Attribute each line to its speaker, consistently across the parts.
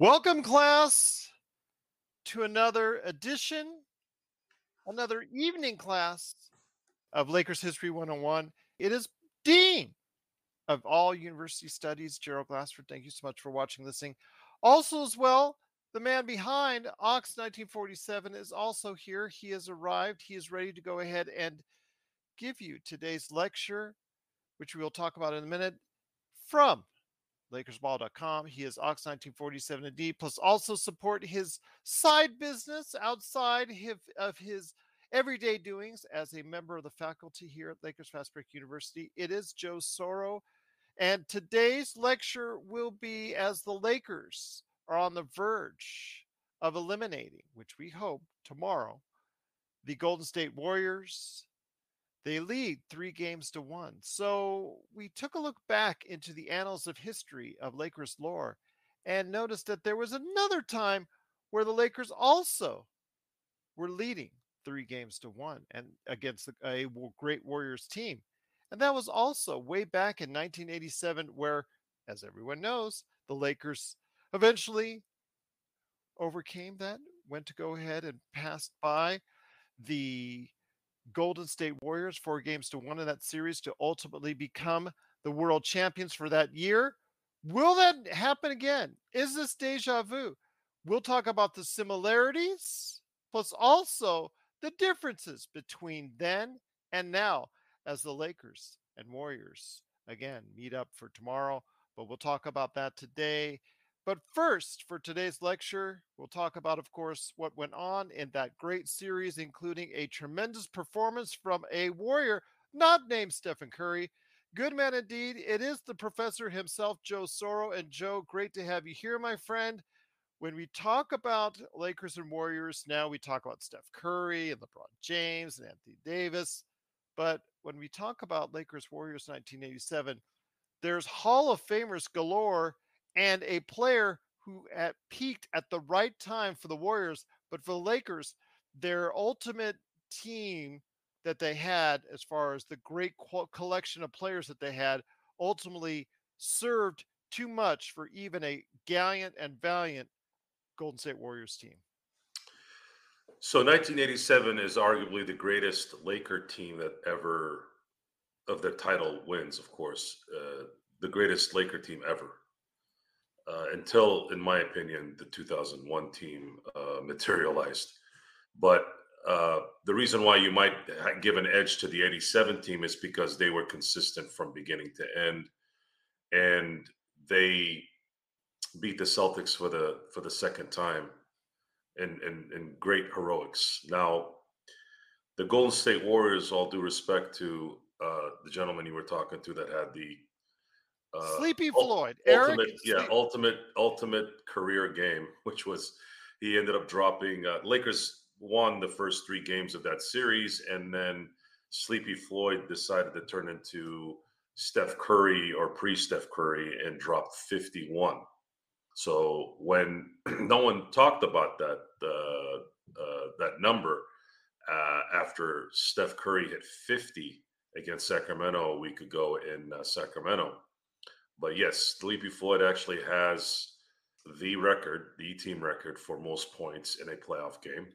Speaker 1: Welcome, class, to another edition, another evening class of Lakers History 101. It is Dean of all university studies, Gerald Glassford. Thank you so much for watching, this thing. Also, as well, the man behind Ox 1947 is also here. He has arrived. He is ready to go ahead and give you today's lecture, which we will talk about in a minute, from LakersBall.com. He is Ox 1947 D, plus also support his side business outside of his everyday doings as a member of the faculty here at Lakers Fast Break University. It is Joe Soro. And today's lecture will be as the Lakers are on the verge of eliminating, which we hope tomorrow, the Golden State Warriors they lead three games to one. So we took a look back into the annals of history of Lakers lore and noticed that there was another time where the Lakers also were leading three games to one and against a great Warriors team. And that was also way back in 1987, where, as everyone knows, the Lakers eventually overcame that, went to go ahead and passed by the Golden State Warriors four games to one in that series to ultimately become the world champions for that year. Will that happen again? Is this deja vu? We'll talk about the similarities, plus also the differences between then and now as the Lakers and Warriors again meet up for tomorrow. But we'll talk about that today but first, for today's lecture, we'll talk about, of course, what went on in that great series, including a tremendous performance from a warrior not named Stephen Curry. Good man indeed. It is the professor himself, Joe Soro. And Joe, great to have you here, my friend. When we talk about Lakers and Warriors, now we talk about Steph Curry and LeBron James and Anthony Davis. But when we talk about Lakers Warriors 1987, there's Hall of Famers galore and a player who at peaked at the right time for the Warriors, but for the Lakers, their ultimate team that they had, as far as the great collection of players that they had, ultimately served too much for even a gallant and valiant Golden State Warriors team.
Speaker 2: So 1987 is arguably the greatest Laker team that ever of the title wins, of course, uh, the greatest Laker team ever uh, until, in my opinion, the 2001 team uh, materialized. But uh, the reason why you might give an edge to the 87 team is because they were consistent from beginning to end, and they beat the Celtics for the for the second time in in, in great heroics. Now, the Golden State Warriors, all due respect to uh, the gentleman you were talking to that had the
Speaker 1: uh, Sleepy Floyd,
Speaker 2: ultimate,
Speaker 1: Eric.
Speaker 2: Yeah, Sleep- ultimate, ultimate career game, which was he ended up dropping. Uh, Lakers won the first three games of that series, and then Sleepy Floyd decided to turn into Steph Curry or pre Steph Curry and dropped 51. So when no one talked about that uh, uh, that number uh, after Steph Curry hit 50 against Sacramento a week ago in uh, Sacramento, but yes, Sleepy Floyd actually has the record, the team record for most points in a playoff game.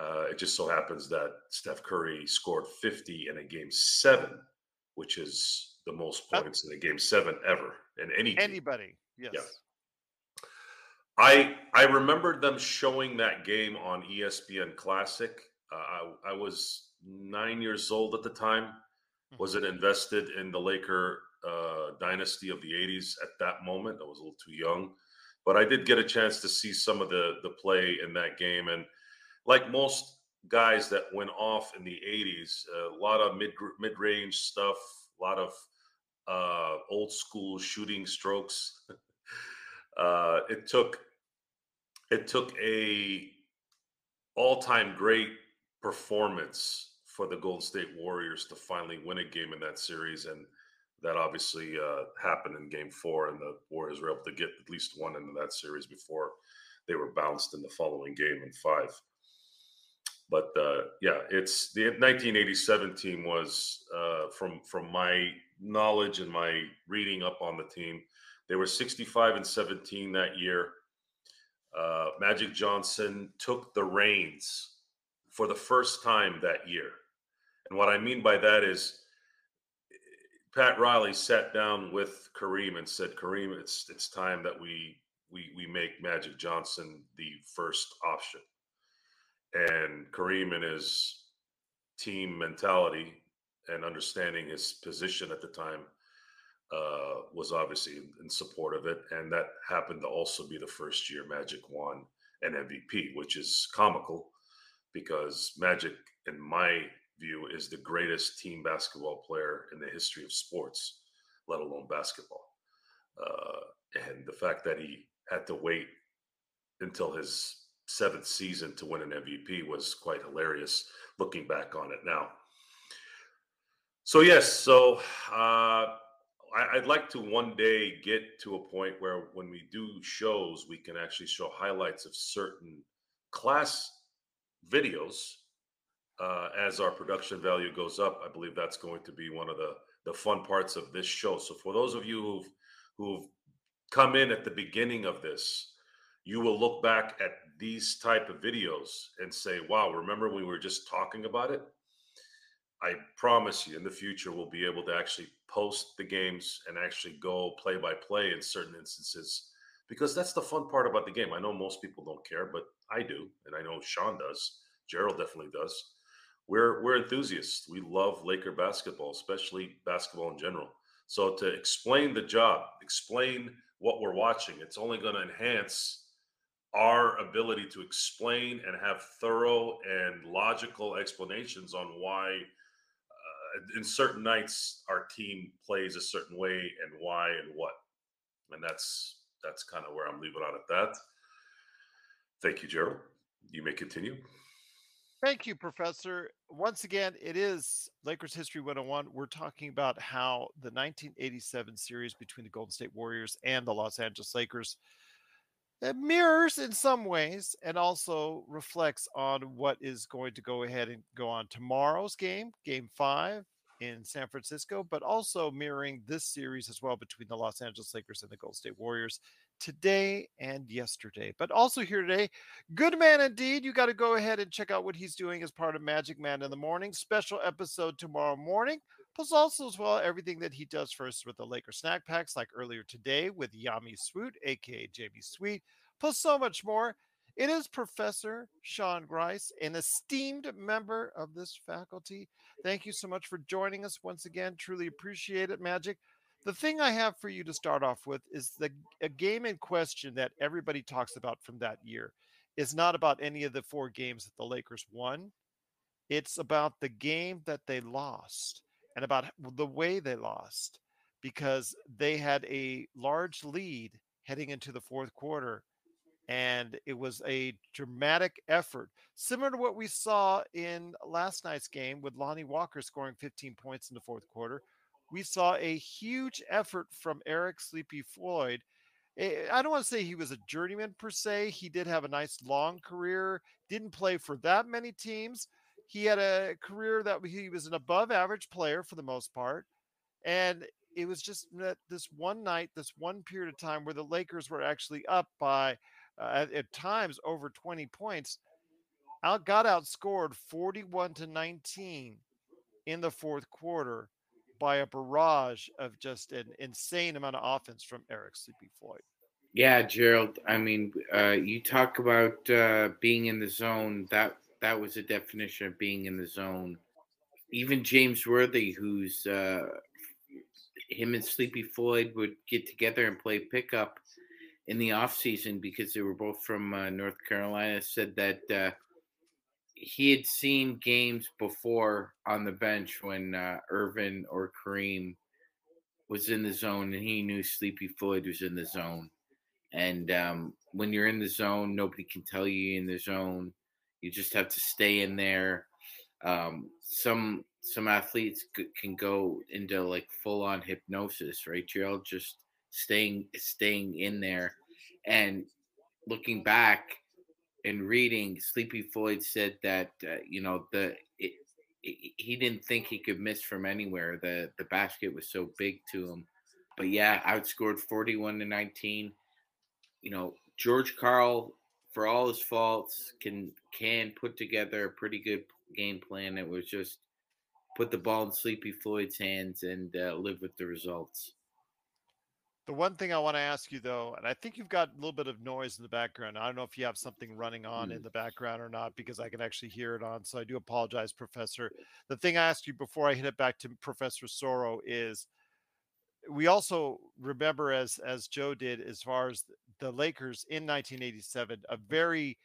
Speaker 2: Uh, it just so happens that Steph Curry scored 50 in a game seven, which is the most points in a game seven ever in any
Speaker 1: anybody. Yes. Yeah.
Speaker 2: I I remembered them showing that game on ESPN Classic. Uh, I, I was nine years old at the time.
Speaker 1: Mm-hmm.
Speaker 2: Wasn't invested in the Laker uh, dynasty of the '80s at that moment. I was a little too young, but I did get a chance to see some of the the play in that game. And like most guys that went off in the '80s, a lot of mid mid range stuff, a lot of uh, old school shooting strokes. uh, it took it took a all-time great performance for the Golden State Warriors to finally win a game in that series, and that obviously uh, happened in Game Four, and the Warriors were able to get at least one into that series before they were bounced in the following game in five. But uh, yeah, it's the 1987 team was uh, from from my knowledge and my reading up on the team, they were 65 and 17 that year. Uh, Magic Johnson took the reins for the first time that year. And what I mean by that is Pat Riley sat down with Kareem and said, Kareem, it's it's time that we we we make Magic Johnson the first option. And Kareem and his team mentality and understanding his position at the time uh, was obviously in support of it. And that happened to also be the first year Magic won an MVP, which is comical because Magic, in my view, is the greatest team basketball player in the history of sports, let alone basketball. Uh, and the fact that he had to wait until his seventh season to win an MVP was quite hilarious looking back on it now. So, yes, so uh, I, would like to one day get to a point where when we do shows, we can actually show highlights of certain class videos uh, as our production value goes up. I believe that's going to be one of the the fun parts of this show. So for those of you who've who've come in at the beginning of this, you will look back at these type of videos and say, "Wow, remember we were just talking about it?" I promise you, in the future, we'll be able to actually post the games and actually go play by play in certain instances because that's the fun part about the game. I know most people don't care, but I do, and I know Sean does. Gerald definitely does. We're we're enthusiasts. We love Laker basketball, especially basketball in general. So to explain the job, explain what we're watching, it's only going to enhance our ability to explain and have thorough and logical explanations on why uh, in certain nights our team plays a certain way and why and what and that's that's kind of where i'm leaving on at that thank you gerald you may continue
Speaker 1: thank you professor. Once again it is lakers history 101 we're talking about how the 1987 series between the golden state warriors and the los angeles lakers mirrors in some ways and also reflects on what is going to go ahead and go on tomorrow's game, game five in San Francisco, but also mirroring this series as well between the Los Angeles Lakers and the Golden State Warriors today and yesterday. But also here today, good man indeed. You got to go ahead and check out what he's doing as part of Magic Man in the Morning. Special episode tomorrow morning. Plus, also as well, everything that he does first with the Laker snack packs, like earlier today with Yami Sweet, aka Jamie Sweet, plus so much more. It is Professor Sean Grice, an esteemed member of this faculty. Thank you so much for joining us once again. Truly appreciate it, Magic. The thing I have for you to start off with is the a game in question that everybody talks about from that year is not about any of the four games that the Lakers won. It's about the game that they lost and about the way they lost because they had a large lead heading into the fourth quarter and it was a dramatic effort, similar to what we saw in last night's game with Lonnie Walker scoring 15 points in the fourth quarter. We saw a huge effort from Eric Sleepy Floyd. Eh, I don't want to say he was a journeyman per se. He did have a nice long career, didn't play for that many teams. He had a career that he was an above average player for the most part. And it was just that this one night, this one period of time where the Lakers were actually up by uh, at, at, times over 20 points, out got outscored 41 to 19 in the fourth quarter by a barrage of just an insane amount of offense from Eric Sleepy Floyd.
Speaker 3: Yeah, Gerald. I mean, uh, you talk about uh, being in the zone. That that was a definition of being in the zone. Even James Worthy, who's uh, him and Sleepy Floyd would get together and play pickup in the off season because they were both from uh, North Carolina, said that uh, he had seen games before on the bench when uh, Earvin or Kareem was in the zone, and he knew Sleepy Floyd was in the zone. And um, when you're in the zone, nobody can tell you in the zone. You just have to stay in there. Um, some some athletes c- can go into like full on hypnosis, right, You're all Just staying staying in there. And looking back and reading, Sleepy Floyd said that uh, you know the it, it, he didn't think he could miss from anywhere. The the basket was so big to him. But yeah, outscored forty one to nineteen. You know, George Karl, for all his faults, can can put together a pretty good game plan. It was just put the ball in Sleepy Floyd's hands and uh, live with the results.
Speaker 1: The one thing I want to ask you though, and I think you've got a little bit of noise in the background. I don't know if you have something running on mm. in the background or not because I can actually hear it on. So I do apologize, Professor. The thing I asked you before I hit it back to Professor Soro is we also remember as as Joe did as far as the Lakers in 1987, a very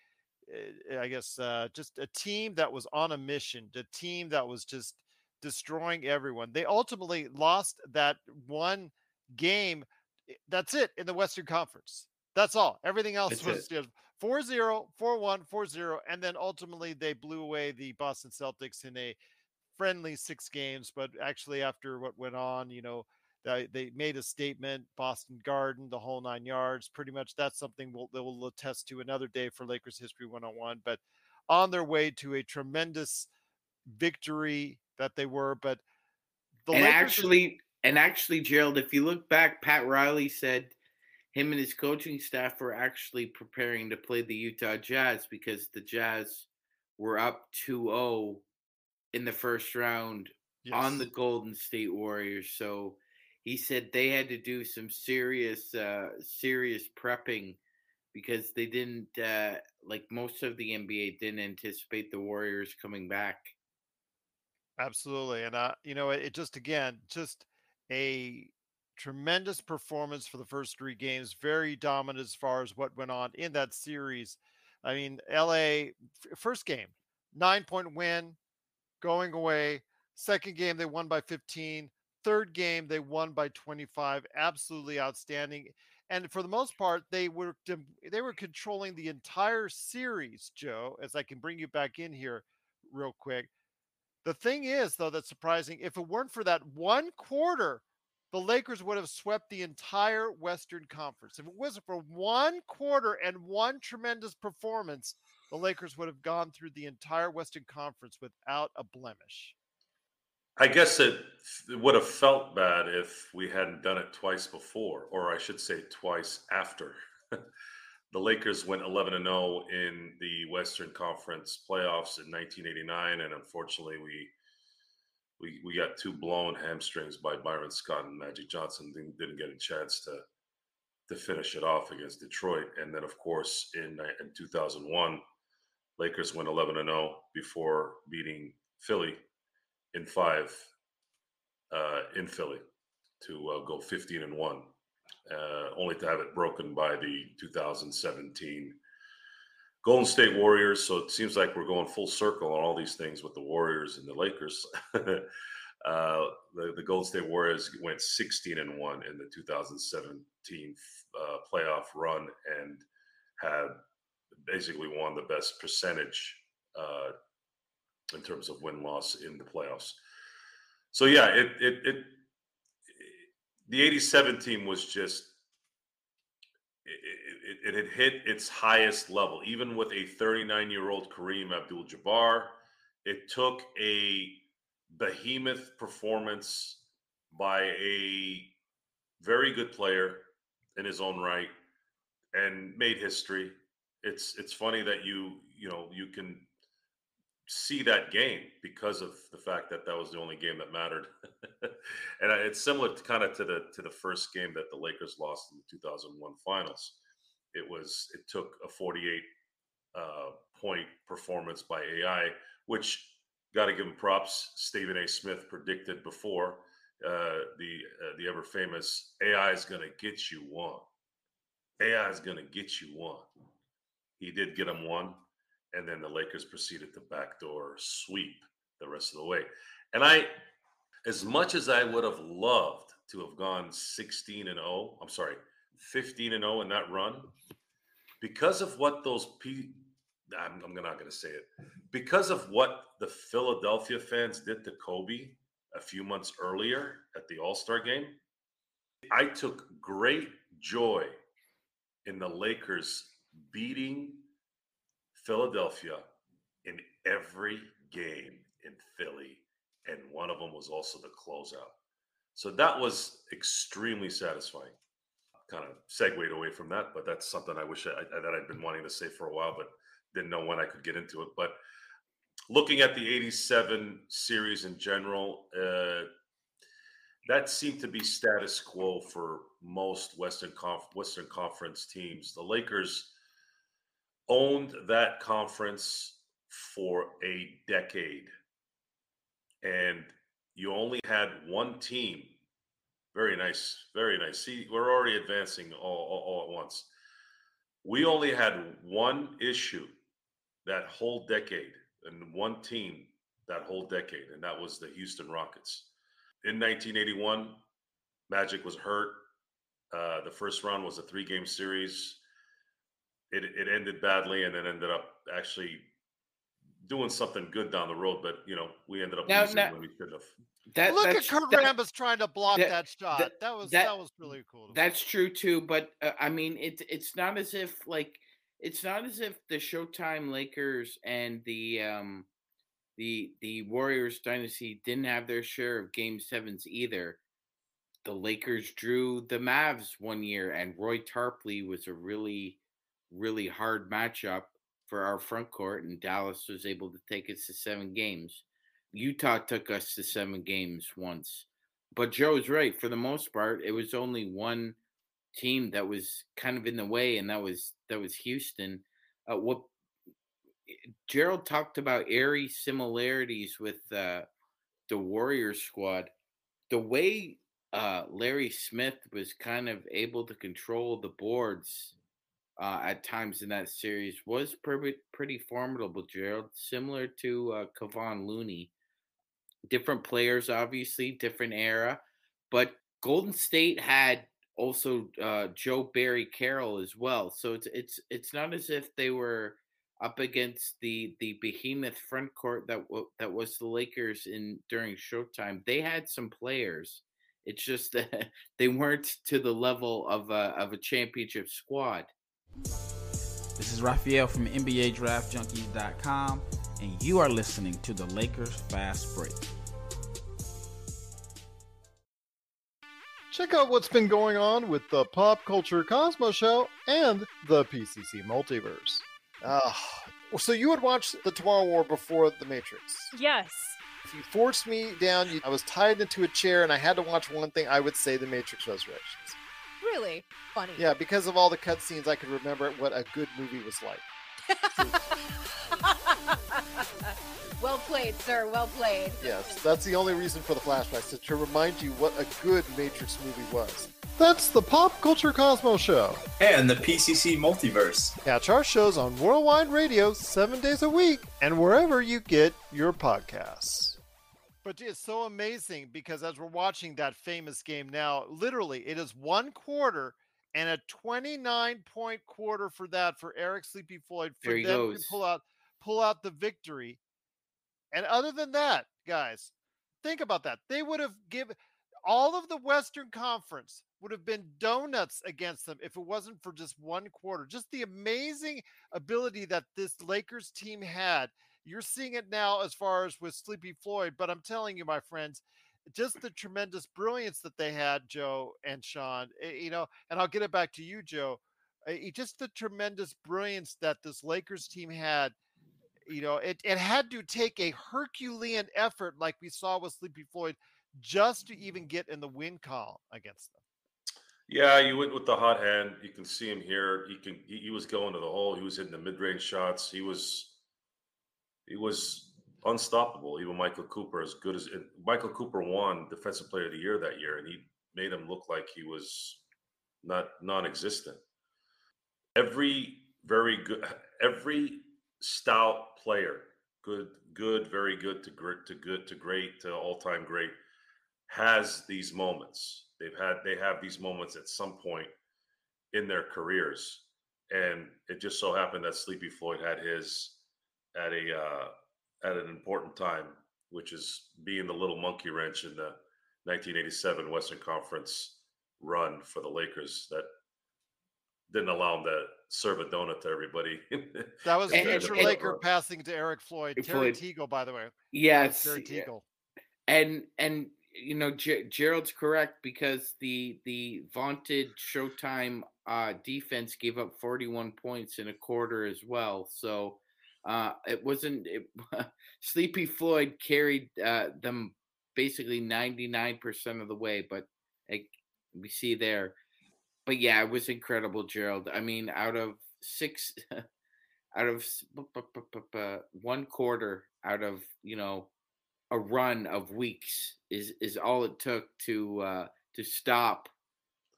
Speaker 1: eh, I guess uh, just a team that was on a mission, a team that was just destroying everyone. They ultimately lost that one game that's it in the Western Conference. That's all. Everything else that's was you 4 0, 4 1, 4 0. And then ultimately they blew away the Boston Celtics in a friendly six games. But actually, after what went on, you know, they, they made a statement, Boston Garden, the whole nine yards. Pretty much that's something we'll, they will attest to another day for Lakers History 101. But on their way to a tremendous victory that they were. But
Speaker 3: the and Lakers actually, and actually, Gerald, if you look back, Pat Riley said him and his coaching staff were actually preparing to play the Utah Jazz because the Jazz were up 2-0 in the first round yes. on the Golden State Warriors. So he said they had to do some serious uh serious prepping because they didn't uh like most of the NBA didn't anticipate the Warriors coming back.
Speaker 1: Absolutely. And uh you know it, it just again just a tremendous performance for the first three games, very dominant as far as what went on in that series. I mean, LA, first game, nine point win, going away. Second game, they won by 15. Third game, they won by 25. Absolutely outstanding. And for the most part, they were they were controlling the entire series, Joe. As I can bring you back in here real quick, the thing is, though, that's surprising. If it weren't for that one quarter, the Lakers would have swept the entire Western Conference. If it wasn't for one quarter and one tremendous performance, the Lakers would have gone through the entire Western Conference without a blemish.
Speaker 2: I guess it, it would have felt bad if we hadn't done it twice before, or I should say twice after. the Lakers went 11 and 0 in the Western Conference playoffs in 1989, and unfortunately, we we we got two blown hamstrings by Byron Scott and Magic Johnson. Didn't, didn't get a chance to to finish it off against Detroit, and then of course in in 2001, Lakers went 11 and 0 before beating Philly in five uh, in Philly to uh, go 15 and one uh, only to have it broken by the 2017 Golden State Warriors. So it seems like we're going full circle on all these things with the Warriors and the Lakers. uh, the, the Golden State Warriors went 16 and one in the 2017 uh, playoff run and had basically won the best percentage uh, in terms of win loss in the playoffs. So yeah, it it it the 87 team was just it, it, it, had hit its highest level, even with a 39 year old Kareem Abdul Jabbar. It took a behemoth performance by a very good player in his own right and made history. It's it's funny that you you know you can see that game because of the fact that that was the only game that mattered. and it's similar to kind of to the to the first game that the Lakers lost in the 2001 finals. It was it took a 48 uh, point performance by AI, which got to give him props. Stephen A. Smith predicted before uh, the uh, the ever famous AI is going to get you one. AI is going to get you one. He did get him one and then the Lakers proceeded to backdoor sweep the rest of the way. And I, as much as I would have loved to have gone 16 and 0, I'm sorry, 15 and 0 in that run, because of what those P, I'm, I'm not going to say it, because of what the Philadelphia fans did to Kobe a few months earlier at the All Star game, I took great joy in the Lakers beating Philadelphia in every game in Philly, and one of them was also the closeout. So that was extremely satisfying. Kind of segued away from that, but that's something I wish I, that I'd been wanting to say for a while, but didn't know when I could get into it. But looking at the 87 series in general, uh, that seemed to be status quo for most Western Conf- Western Conference teams. The Lakers owned that conference for a decade. And you only had one team. Very nice. Very nice. See, we're already advancing all, all, all at once. We only had one issue that whole decade and one team that whole decade, and that was the Houston Rockets. In 1981, Magic was hurt. Uh, the first round was a three game series it, it ended badly and then ended up actually doing something good down the road. But you know, we ended up now, losing now, when we should have.
Speaker 1: That, Look at Kurt that, Rambis trying to block that, that shot. That, that was that, was really cool.
Speaker 3: That's true too. But uh, I mean, it's it's not as if like it's not as if the Showtime Lakers and the um the the Warriors dynasty didn't have their share of Game Sevens either. The Lakers drew the Mavs one year, and Roy Tarpley was a really really hard matchup for our front court, and Dallas was able to take us to seven games. Utah took us to seven games once. But Joe's right. For the most part, it was only one team that was kind of in the way, and that was that was Houston. Uh, what Gerald talked about airy similarities with uh, the Warriors squad. The way uh, Larry Smith was kind of able to control the boards uh, at times in that series was pretty pretty formidable, Gerald. Similar to uh, Looney, different players, obviously, different era, but Golden State had also uh, Joe Barry Carroll as well. So it's it's it's not as if they were up against the the behemoth front court that w- that was the Lakers in during Showtime. They had some players. It's just that they weren't to the level of a, of a championship squad.
Speaker 4: This is Raphael from NBA Draft Junkies.com, and you are listening to the Lakers Fast Break.
Speaker 1: Check out what's been going on with the Pop Culture Cosmos Show and the PCC Multiverse. Uh, so you would watch the Tomorrow War before The Matrix?
Speaker 5: Yes.
Speaker 1: If you forced me down, you, I was tied into a chair and I had to watch one thing, I would say The Matrix Resurrections
Speaker 5: really funny.
Speaker 1: Yeah, because of all the cutscenes, I could remember what a good movie was like.
Speaker 5: well played, sir. Well played.
Speaker 1: Yes, that's the only reason for the flashbacks to remind you what a good Matrix movie was. That's the Pop Culture Cosmos Show.
Speaker 6: And the PCC Multiverse.
Speaker 1: Catch our shows on Worldwide Radio seven days a week and wherever you get your podcasts. But it's so amazing because as we're watching that famous game now, literally it is one quarter and a 29 point quarter for that for Eric Sleepy Floyd for them goes. to pull out pull out the victory. And other than that, guys, think about that. They would have given all of the Western Conference would have been donuts against them if it wasn't for just one quarter. Just the amazing ability that this Lakers team had you're seeing it now as far as with Sleepy Floyd, but I'm telling you, my friends, just the tremendous brilliance that they had, Joe and Sean, eh, you know, and I'll get it back to you, Joe. Eh, just the tremendous brilliance that this Lakers team had. you know, it, it had to take a Herculean effort like we saw with Sleepy Floyd just to even get in the win call against them.
Speaker 2: Yeah, you went with the hot hand. You can see him here. He can. He, he was going to the hole. He was hitting the mid-range shots. He was. He was unstoppable. Even Michael Cooper, as good as Michael Cooper won Defensive Player of the Year that year, and he made him look like he was not non-existent. Every very good, every stout player, good, good, very good to great, to good to great to all-time great, has these moments They've had they have these moments at some point in their careers, and it just so happened that Sleepy Floyd had his at a uh, at an important time, which is being the little monkey wrench in the 1987 Western Conference run for the Lakers that didn't allow him to serve a donut to everybody.
Speaker 1: that was future Laker passing to Eric Floyd. Terry Teagle, by the way.
Speaker 3: Yes. Terry Teagle. And and you know, G- Gerald's correct because the the vaunted Showtime uh, defense gave up 41 points in a quarter as well. So uh, it wasn't it, Sleepy Floyd carried uh, them basically 99% of the way, but like we see there. But yeah, it was incredible, Gerald. I mean, out of six, out of one quarter, out of you know a run of weeks is is all it took to uh, to stop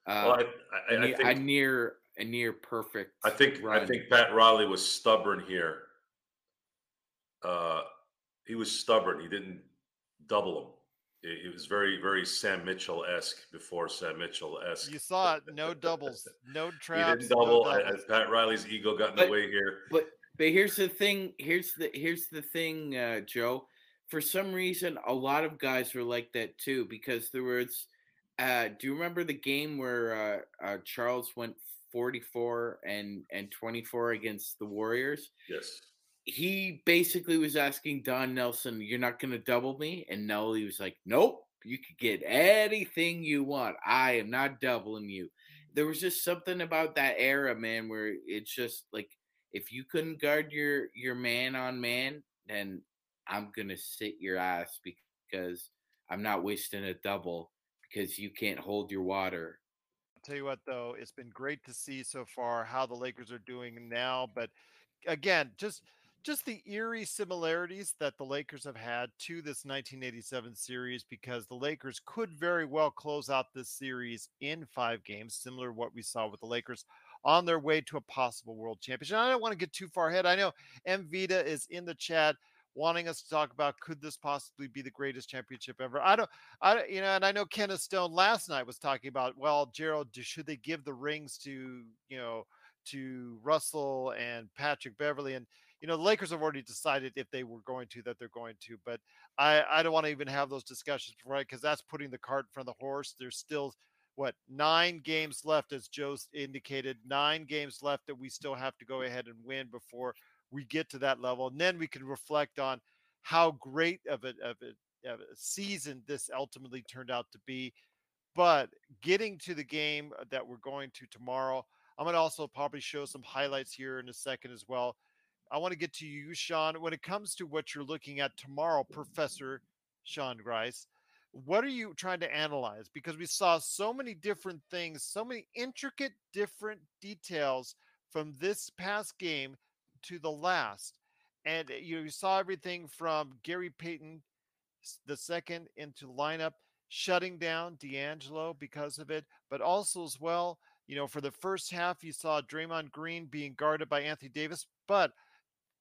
Speaker 3: uh, well, I, I, I think, a near a near perfect.
Speaker 2: I think run. I think Pat Riley was stubborn here. Uh, he was stubborn. He didn't double him. It, was very very Sam Mitchell esque before Sam Mitchell esque.
Speaker 1: You saw it. No doubles. No traps.
Speaker 2: He didn't double. No doubles. Pat Riley's ego got in but, the way here.
Speaker 3: But but here's the thing. Here's the here's the thing, uh, Joe for some reason, a lot of guys were like that too because there was. Uh, do you remember the game where uh, uh, Charles went 44 and and 24 against the Warriors?
Speaker 2: Yes.
Speaker 3: He basically was asking Don Nelson, "You're not going to double me," and Nelly was like, "Nope, you could get anything you want. I am not doubling you." There was just something about that era, man, where it's just like if you couldn't guard your your man on man, then I'm gonna sit your ass because I'm not wasting a double because you can't hold your water.
Speaker 1: I'll tell you what though, it's been great to see so far how the Lakers are doing now. But again, just just the eerie similarities that the Lakers have had to this 1987 series because the Lakers could very well close out this series in five games, similar to what we saw with the Lakers on their way to a possible world championship. I don't want to get too far ahead. I know M Vita is in the chat wanting us to talk about could this possibly be the greatest championship ever? I don't, I you know, and I know Kenneth Stone last night was talking about, well, Gerald, should they give the rings to you know to Russell and Patrick Beverley and you know the Lakers have already decided if they were going to that they're going to, but I I don't want to even have those discussions right because that's putting the cart in front of the horse. There's still what nine games left as Joe's indicated nine games left that we still have to go ahead and win before we get to that level, and then we can reflect on how great of a, of a, of a season this ultimately turned out to be. But getting to the game uh, that we're going to tomorrow, I'm going to also probably show some highlights here in a second as well. I want to get to you, Sean. When it comes to what you're looking at tomorrow, Professor Sean Grice, what are you trying to analyze? Because we saw so many different things, so many intricate different details from this past game to the last. And eh, you saw everything from Gary Payton, the second into lineup, shutting down D'Angelo because of it, but also as well, you know, for the first half, you saw Draymond Green being guarded by Anthony Davis, but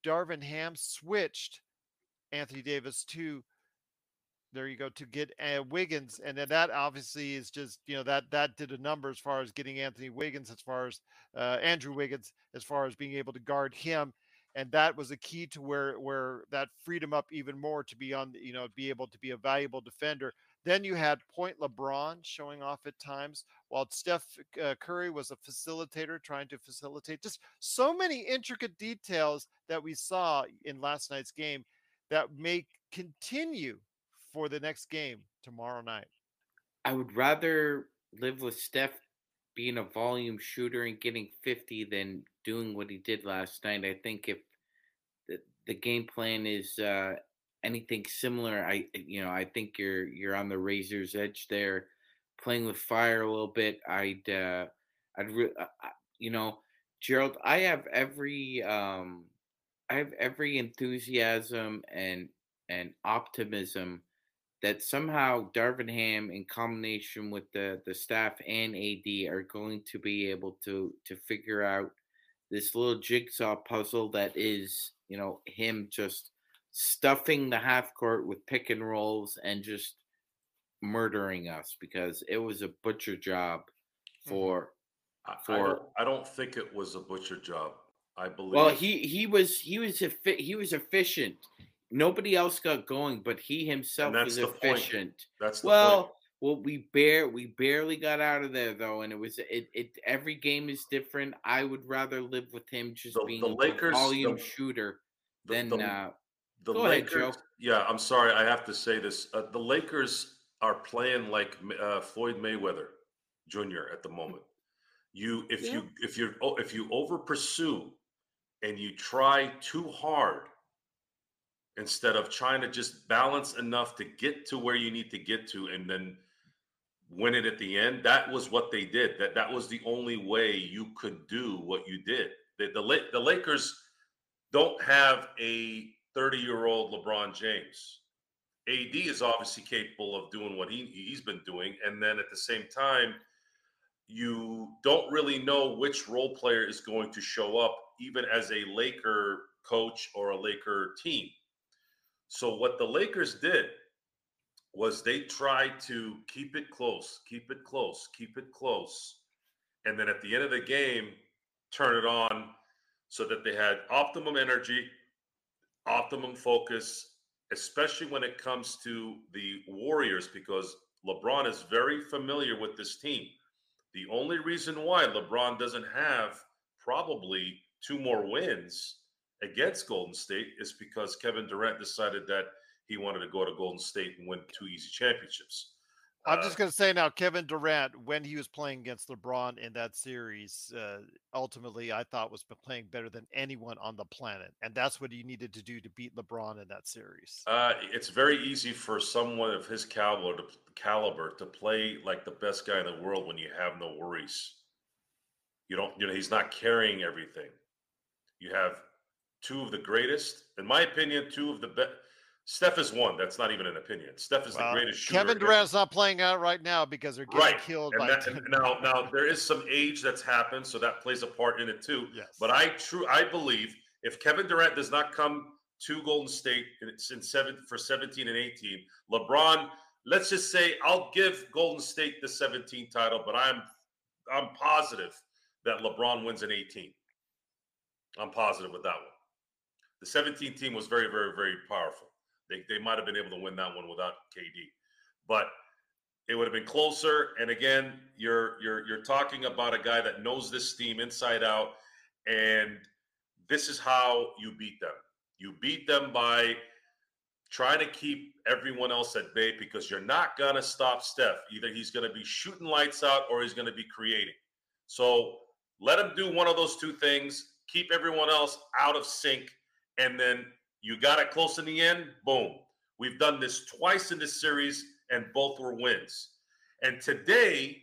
Speaker 1: Darvin Ham switched Anthony Davis to there you go to get uh, Wiggins, and then that obviously is just you know that that did a number as far as getting Anthony Wiggins, as far as uh, Andrew Wiggins, as far as being able to guard him, and that was a key to where where that freed him up even more to be on you know be able to be a valuable defender. Then you had Point LeBron showing off at times, while Steph uh, Curry was a facilitator trying to facilitate. Just so many intricate details that we saw in last night's game that may continue for the next game tomorrow night?
Speaker 3: I would rather live with Steph being a volume shooter and getting 50 than doing what he did last night. I think if the game plan is uh, anything similar, I you know I think you're you're on the razor's edge there, playing with fire a little bit. I'd uh, I'd re- uh, you know Gerald, I have every um, I have every enthusiasm and and optimism that somehow Darvin Ham, in combination with the the staff and AD, are going to be able to to figure out this little jigsaw puzzle that is, you know, him just stuffing the half court with pick and rolls and just murdering us because it was a butcher job
Speaker 2: Mm-hmm.
Speaker 3: for
Speaker 2: I, I,
Speaker 3: for
Speaker 2: don't, I don't think it was a butcher job. I believe.
Speaker 3: well he he was he was effi- he was efficient nobody else got going but he himself
Speaker 2: that's
Speaker 3: was
Speaker 2: the point.
Speaker 3: efficient
Speaker 2: that's
Speaker 3: well
Speaker 2: point.
Speaker 3: well we bare we barely got out of there though and it was it, it every game is different i would rather live with him just
Speaker 2: The-
Speaker 3: being
Speaker 2: the
Speaker 3: a
Speaker 2: Lakers-
Speaker 3: volume
Speaker 2: the-
Speaker 3: shooter
Speaker 2: The-
Speaker 3: than
Speaker 2: the-
Speaker 3: uh
Speaker 2: the
Speaker 3: Go ahead,
Speaker 2: Lakers,
Speaker 3: Joe.
Speaker 2: Yeah, I'm sorry, I have to say this. Uh, the Lakers are playing like uh, Floyd Mayweather Jr. at the moment. You, if
Speaker 3: Yeah.
Speaker 2: you, if you, oh, if you over pursue and you try too hard instead of trying to just balance enough to get to where you need to get to, and then win it at the end. That was what they did. That that was the only way you could do what you did. The the, the Lakers don't have a 30 year old LeBron James. AD is obviously capable of doing what he he's been doing, and then at the same time, you don't really know which role player is going to show up, even as a Laker coach or a Laker team. So what the Lakers did was they tried to keep it close, keep it close, keep it close, and then at the end of the game, turn it on so that they had optimum energy, optimum focus, especially when it comes to the Warriors, because LeBron is very familiar with this team. The only reason why LeBron doesn't have probably two more wins against Golden State is because Kevin Durant decided that he wanted to go to Golden State and win two easy championships.
Speaker 1: I'm
Speaker 2: Uh,
Speaker 1: just going to say now, Kevin Durant, when he was playing against LeBron in that series, uh, ultimately I thought was playing better than anyone on the planet, and that's what he needed to do to beat LeBron in that series.
Speaker 2: Uh, it's very easy for someone of his caliber to caliber to play like the best guy in the world when you have no worries. You don't, you know, he's not carrying everything. You have two of the greatest, in my opinion, two of the best. Steph is one. That's not even an opinion. Steph is
Speaker 1: Well,
Speaker 2: the greatest shooter.
Speaker 1: Kevin Durant's not playing out right now because they're getting
Speaker 2: right.
Speaker 1: killed
Speaker 2: And
Speaker 1: by.
Speaker 2: that- and now, now there is some age that's happened, so that plays a part in it too.
Speaker 1: yes,
Speaker 2: But I true I believe if Kevin Durant does not come to Golden State in, in seven for 17 and 18, LeBron, let's just say I'll give Golden State the 17 title, but I'm I'm positive that LeBron wins in 18. I'm positive with that one. The 17 team was very, very, very powerful. They, they might have been able to win that one without KD, but it would have been closer. And again, you're you're you're talking about a guy that knows this team inside out, and this is how you beat them. You beat them by trying to keep everyone else at bay because you're not gonna stop Steph. Either he's gonna be shooting lights out or he's gonna be creating. So let him do one of those two things. Keep everyone else out of sync, and then you got it close in the end. Boom. We've done this twice in this series, and both were wins. And today,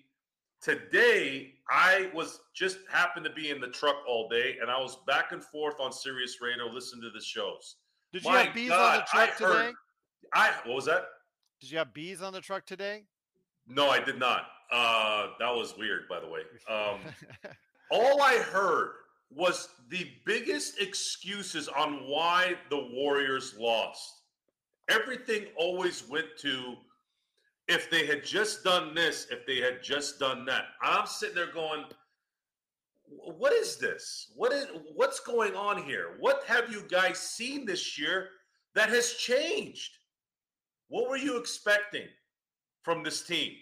Speaker 2: today I was just happened to be in the truck all day, and I was back and forth on Sirius Radio listening to the shows.
Speaker 1: did you have bees on
Speaker 2: God,
Speaker 1: the
Speaker 2: I
Speaker 1: truck
Speaker 2: heard-
Speaker 1: today?
Speaker 2: I what was that?
Speaker 1: Did you have bees on the truck today?
Speaker 2: No, I did not. Uh, that was weird, by the way. Um, all I heard was the biggest excuses on why the Warriors lost. Everything always went to if they had just done this, if they had just done that. I'm sitting there going, what is this? What is what's going on here? What have you guys seen this year that has changed? What were you expecting from this team?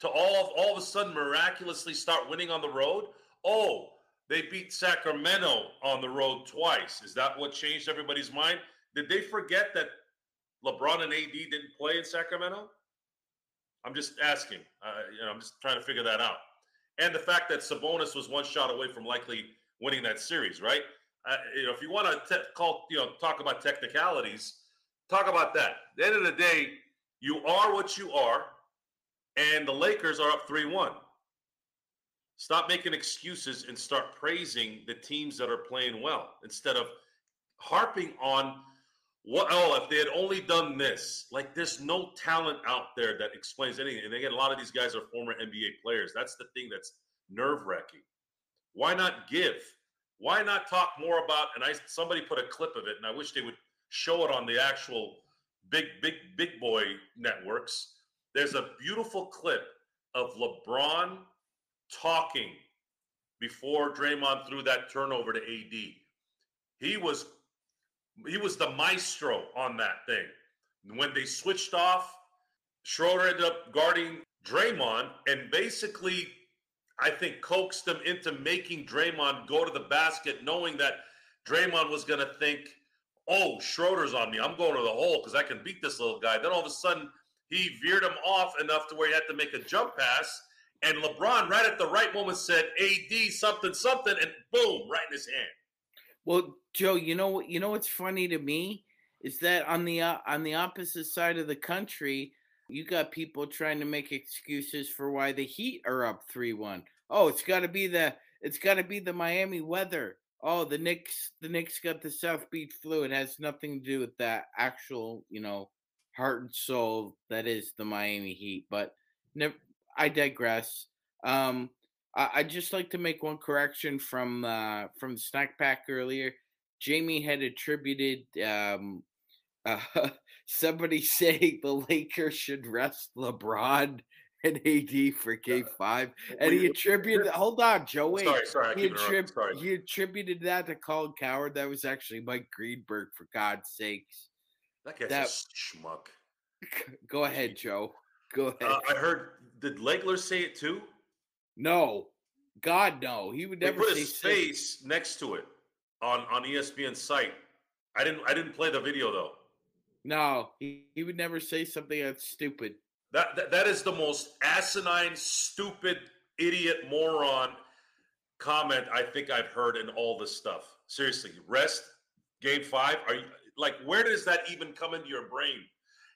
Speaker 2: To all of all of a sudden miraculously start winning on the road? Oh, they beat Sacramento on the road twice. Is that what changed everybody's mind? Did they forget that LeBron and AD didn't play in Sacramento? I'm just asking. Uh, you know, I'm just trying to figure that out. And the fact that Sabonis was one shot away from likely winning that series, right? Uh, you know, if you want to te- call, you know, talk about technicalities, talk about that. At the end of the day, you are what you are, and the Lakers are up three-one. Stop making excuses and start praising the teams that are playing well instead of harping on what oh if they had only done this. Like there's no talent out there that explains anything. And again a lot of these guys are former nba players. That's the thing that's nerve-wracking. Why not give? Why not talk more about and i somebody put a clip of it and i wish they would show it on the actual big big big boy networks. There's a beautiful clip of lebron talking before Draymond threw that turnover to AD. He was he was the maestro on that thing. When they switched off, Schroeder ended up guarding Draymond and basically I think coaxed him into making Draymond go to the basket knowing that Draymond was going to think, "Oh, Schroeder's on me. I'm going to the hole because I can beat this little guy." Then all of a sudden, he veered him off enough to where he had to make a jump pass and LeBron, right at the right moment, said AD something something, and boom, right in his hand.
Speaker 3: Well, Joe, you know what? You know what's funny to me is that on the uh, on the opposite side of the country, you got people trying to make excuses for why the Heat are up three one. Oh, it's got to be the it's got to be the Miami weather. Oh, the Knicks the Knicks got the South Beach flu. It has nothing to do with that actual, you know, heart and soul that is the Miami Heat. But never, I digress. Um, I, I'd just like to make one correction from uh, from the snack pack earlier. Jamie had attributed um, uh, somebody saying the Lakers should rest LeBron and AD for Game Five, and he attributed. Hold on, Joe. Wait.
Speaker 2: Sorry, sorry,
Speaker 3: He, attrib-
Speaker 2: sorry.
Speaker 3: he attributed that to Colin Cowherd. That was actually Mike Greenberg, for God's sakes.
Speaker 2: That guy's
Speaker 3: that-
Speaker 2: a schmuck.
Speaker 3: Go ahead, Joe. Go ahead.
Speaker 2: Uh, I heard. Did Legler say it too?
Speaker 3: no, God, no. He would never They
Speaker 2: put
Speaker 3: say
Speaker 2: his
Speaker 3: six.
Speaker 2: face next to it on on E ESPN site. I didn't. I didn't play the video though.
Speaker 3: No, he, he would never say something that's stupid.
Speaker 2: That, that that is the most asinine, stupid, idiot, moron comment I think I've heard in all this stuff. Seriously, rest game five. Are you like where does that even come into your brain?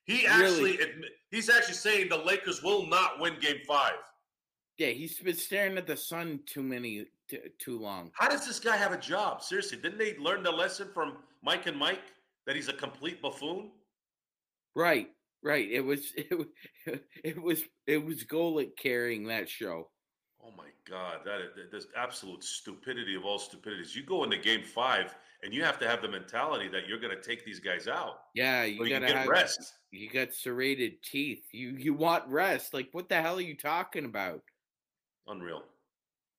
Speaker 2: He actually admi- he's actually saying the Lakers will not win game five.
Speaker 3: Yeah, he's been staring at the sun too many t- too long.
Speaker 2: How does this guy have a job? Seriously, didn't they learn the lesson from Mike and Mike that he's a complete buffoon?
Speaker 3: Right, right. It was it, it was it was Golic carrying that show.
Speaker 2: Oh my God, that is there's absolute stupidity of all stupidities. You go into game five and you have to have the mentality that you're going to take these guys out.
Speaker 3: Yeah, you
Speaker 2: You, you
Speaker 3: gotta
Speaker 2: get
Speaker 3: have
Speaker 2: rest.
Speaker 3: you got serrated teeth. You you want rest. Like what the hell are you talking about?
Speaker 2: Unreal.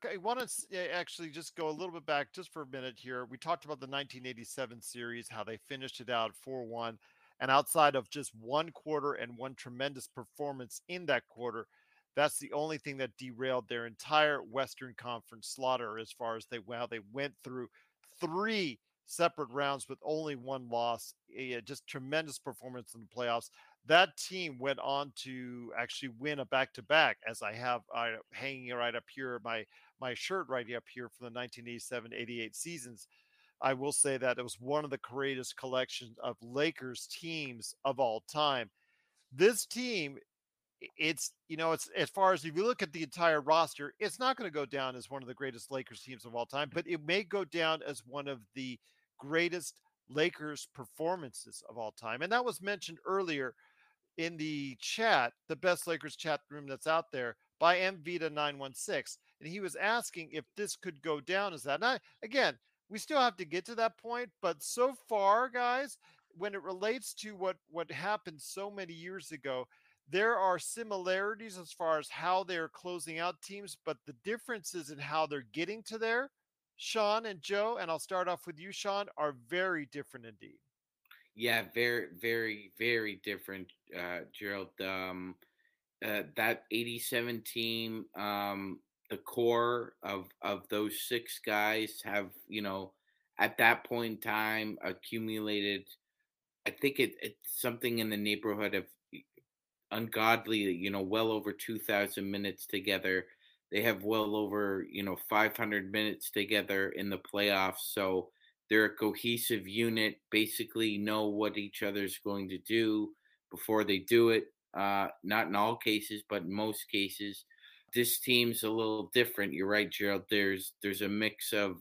Speaker 1: Okay, I want to actually just go a little bit back just for a minute here. We talked about the 1987 series, how they finished it out 4 1. And outside of just one quarter and one tremendous performance in that quarter, that's the only thing that derailed their entire Western Conference slaughter as far as they well, they went through three separate rounds with only one loss. A, just tremendous performance in the playoffs. That team went on to actually win a back to back, as I have uh, hanging right up here, my my shirt right up here for the 1987-88 seasons. I will say that it was one of the greatest collections of Lakers teams of all time. This team, i- it's you know, it's as far as if you look at the entire roster, it's not going to go down as one of the greatest Lakers teams of all time, but it may go down as one of the greatest Lakers performances of all time. And that was mentioned earlier in the chat, the best Lakers chat room that's out there by MVita916. And he was asking if this could go down as that. And I, again, we still have to get to that point, but so far, guys, when it relates to what what happened so many years ago, there are similarities as far as how they're closing out teams, but the differences in how they're getting to there, Sean and Joe, and I'll start off with you, Sean, are very different indeed.
Speaker 3: Yeah, very, very, very different, uh, Gerald. Um, uh, that '87 team, um, the core of of those six guys have, you know, at that point in time, accumulated. I think it, it's something in the neighborhood of ungodly, you know, well over 2,000 minutes together. They have well over, you know, 500 minutes together in the playoffs. So they're a cohesive unit, basically know what each other's going to do before they do it. Uh, not in all cases, but in most cases. This team's a little different. You're right, Gerald. There's there's a mix of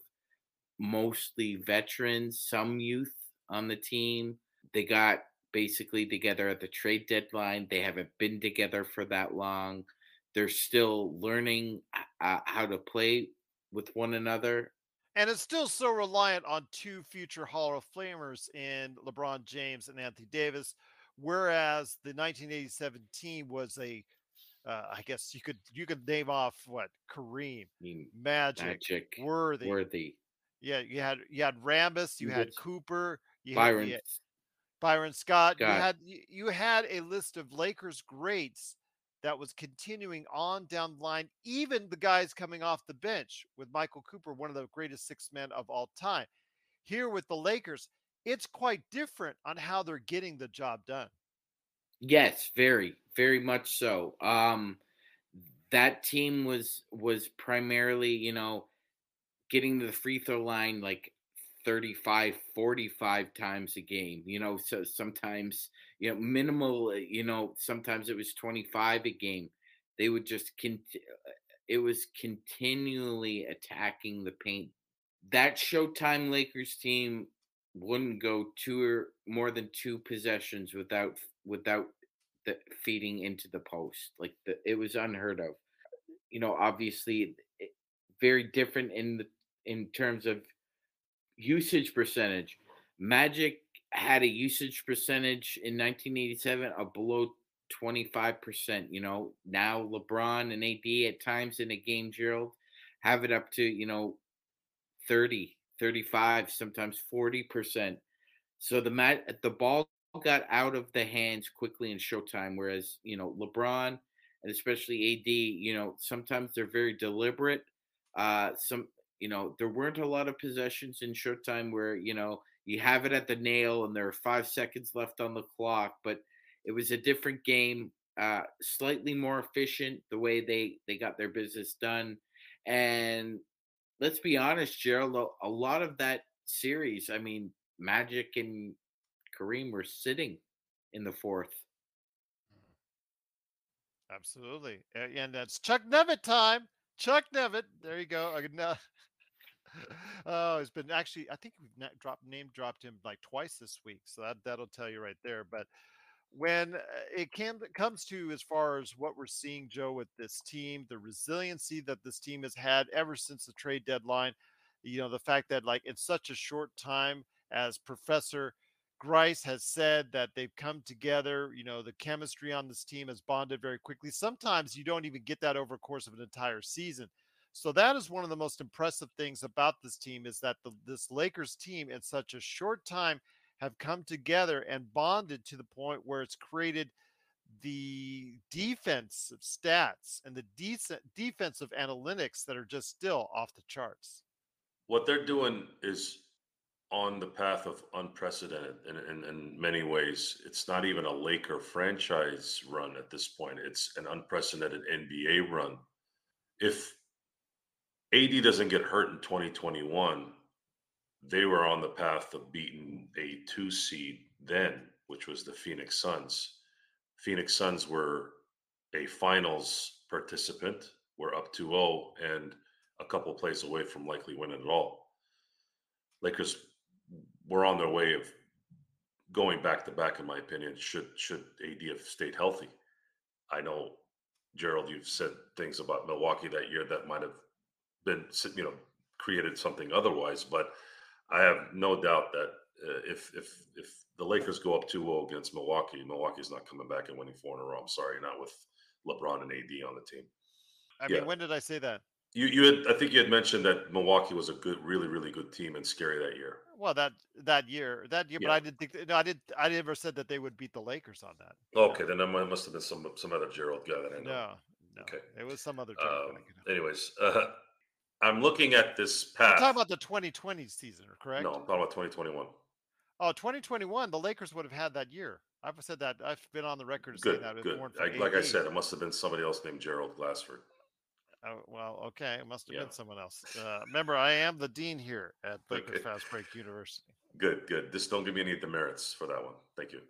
Speaker 3: mostly veterans, some youth on the team. They got basically together at the trade deadline. They haven't been together for that long. They're still learning uh, how to play with one another.
Speaker 1: And it's still so reliant on two future Hall of Famers in LeBron James and Anthony Davis, whereas the 1987 team was a, uh, I guess you could you could name off what Kareem, Magic,
Speaker 3: Magic,
Speaker 1: Worthy,
Speaker 3: Worthy,
Speaker 1: yeah, you had you had Rambis, you had Cooper, you
Speaker 3: Byron,
Speaker 1: had Byron Scott. You had you you had a list of Lakers greats that was continuing on down the line. Even the guys coming off the bench with Michael Cooper, one of the greatest six men of all time. Here with the Lakers, it's quite different on how they're getting the job done.
Speaker 3: Yes, very, very much so. Um, that team was was primarily, you know, getting to the free throw line like 35 45 times a game you know so sometimes you know minimal uh, you know sometimes it was 25 a game. They would just cont- it was continually attacking the paint. That showtime lakers team wouldn't go two or more than two possessions without without the feeding into the post like the, it was unheard of. You know obviously it, very different in the in terms of usage percentage. Magic had a usage percentage in 1987 of below 25%. You know, now LeBron and AD at times in a game, Gerald, have it up to, you know, 30, 35, sometimes 40%. So the mat the ball got out of the hands quickly in Showtime, whereas, you know, LeBron and especially AD, you know, sometimes they're very deliberate. Uh, some you know, there weren't a lot of possessions in short time where, you know, you have it at the nail and there are five seconds left on the clock, but it was a different game, uh, slightly more efficient the way they, they got their business done. And let's be honest, Gerald, a lot of that series, I mean, Magic and Kareem were sitting in the fourth.
Speaker 1: Absolutely. And that's Chuck Nevitt time. Chuck Nevitt. There you go. oh, it's been actually. I think we've not dropped name dropped him like twice this week, so that that'll tell you right there. But when uh, it can, comes to as far as what we're seeing, Joe, with this team, the resiliency that this team has had ever since the trade deadline, you know, the fact that like in such a short time, as Professor Grice has said that they've come together. You know, the chemistry on this team has bonded very quickly. Sometimes you don't even get that over a course of an entire season. So that is one of the most impressive things about this team is that the, this Lakers team in such a short time have come together and bonded to the point where it's created the defensive stats and the decent defensive analytics that are just still off the charts.
Speaker 2: What they're doing is on the path of unprecedented in, in, in, many ways. It's not even a Laker franchise run at this point. It's an unprecedented NBA run. If AD doesn't get hurt in 2021, they were on the path of beating a two seed then, which was the Phoenix Suns. Phoenix Suns were a finals participant, were up 2 0 and a couple plays away from likely winning it all. Lakers were on their way of going back to back, in my opinion, should should AD have stayed healthy. I know, Gerald, you've said things about Milwaukee that year that might have been you know created something otherwise. But I have no doubt that uh, if if if the Lakers go up 2-0 against Milwaukee, Milwaukee's not coming back and winning four in a row. I'm sorry, not with LeBron and AD on the team.
Speaker 1: I mean, when did I say that?
Speaker 2: You you had I think you had mentioned that Milwaukee was a good, really really good team and scary that year.
Speaker 1: Well, that that year, that year, yeah. but I didn't think. No, I did. I never said that they would beat the Lakers on that.
Speaker 2: Okay, then I must have been some some other Gerald guy that I know.
Speaker 1: No, no.
Speaker 2: Okay,
Speaker 1: it was some other.
Speaker 2: Um, anyways, uh, I'm looking at this path.
Speaker 1: You're talking about the 2020 season, correct?
Speaker 2: No, I'm talking about 2021.
Speaker 1: Oh, 2021, the Lakers would have had that year. I've said that. I've been on the record
Speaker 2: good,
Speaker 1: saying that.
Speaker 2: Good. I, like I said, it must have been somebody else named Gerald Glassford.
Speaker 1: Oh, well, okay. It must have
Speaker 2: Yeah.
Speaker 1: been someone else. Uh, remember, I am the dean here at Lakers
Speaker 2: Okay.
Speaker 1: Fast Break University.
Speaker 2: Good, good. Just don't give me any demerits for that one. Thank you.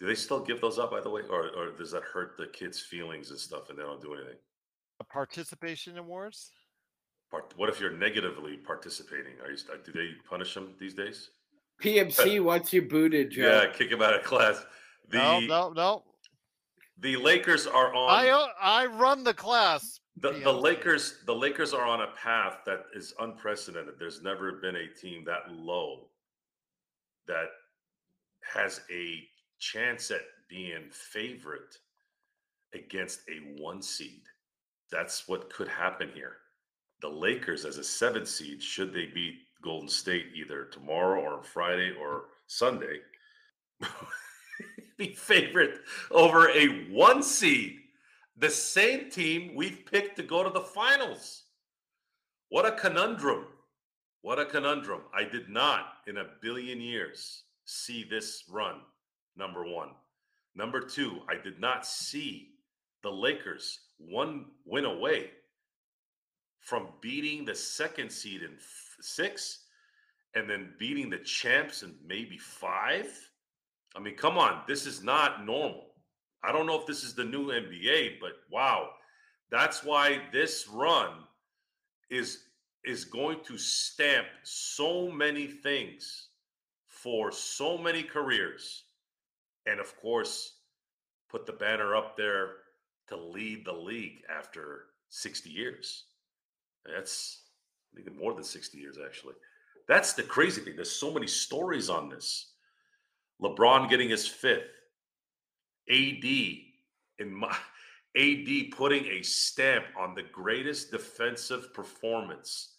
Speaker 2: Do they still give those up, by the way, or or does that hurt the kids' feelings and stuff, and they don't do anything?
Speaker 1: Participation awards?
Speaker 2: Part, what if you're negatively participating? Are you? Do they punish them these days?
Speaker 3: PMC wants you booted, Joe.
Speaker 2: Yeah, kick him out of class. The
Speaker 1: no, no, no.
Speaker 2: the Lakers are on.
Speaker 1: I uh, I run the class.
Speaker 2: The, the Lakers, the Lakers are on a path that is unprecedented. There's never been a team that low that has a chance at being favorite against a one seed. That's what could happen here. The Lakers, as a seven seed, should they beat Golden State either tomorrow or Friday or Sunday, be favorite over a one seed the same team we've picked to go to the finals. What a conundrum. What a conundrum. I did not in a billion years see this run, number one. Number two, I did not see the Lakers one win away from beating the second seed in f- six and then beating the champs in maybe five. I mean, come on, this is not normal. I don't know if this is the new NBA, but wow, that's why this run is is going to stamp so many things for so many careers, and of course, put the banner up there to lead the league after 60 years. That's think more than 60 years actually. That's the crazy thing. There's so many stories on this. LeBron getting his fifth. AD in my AD putting a stamp on the greatest defensive performance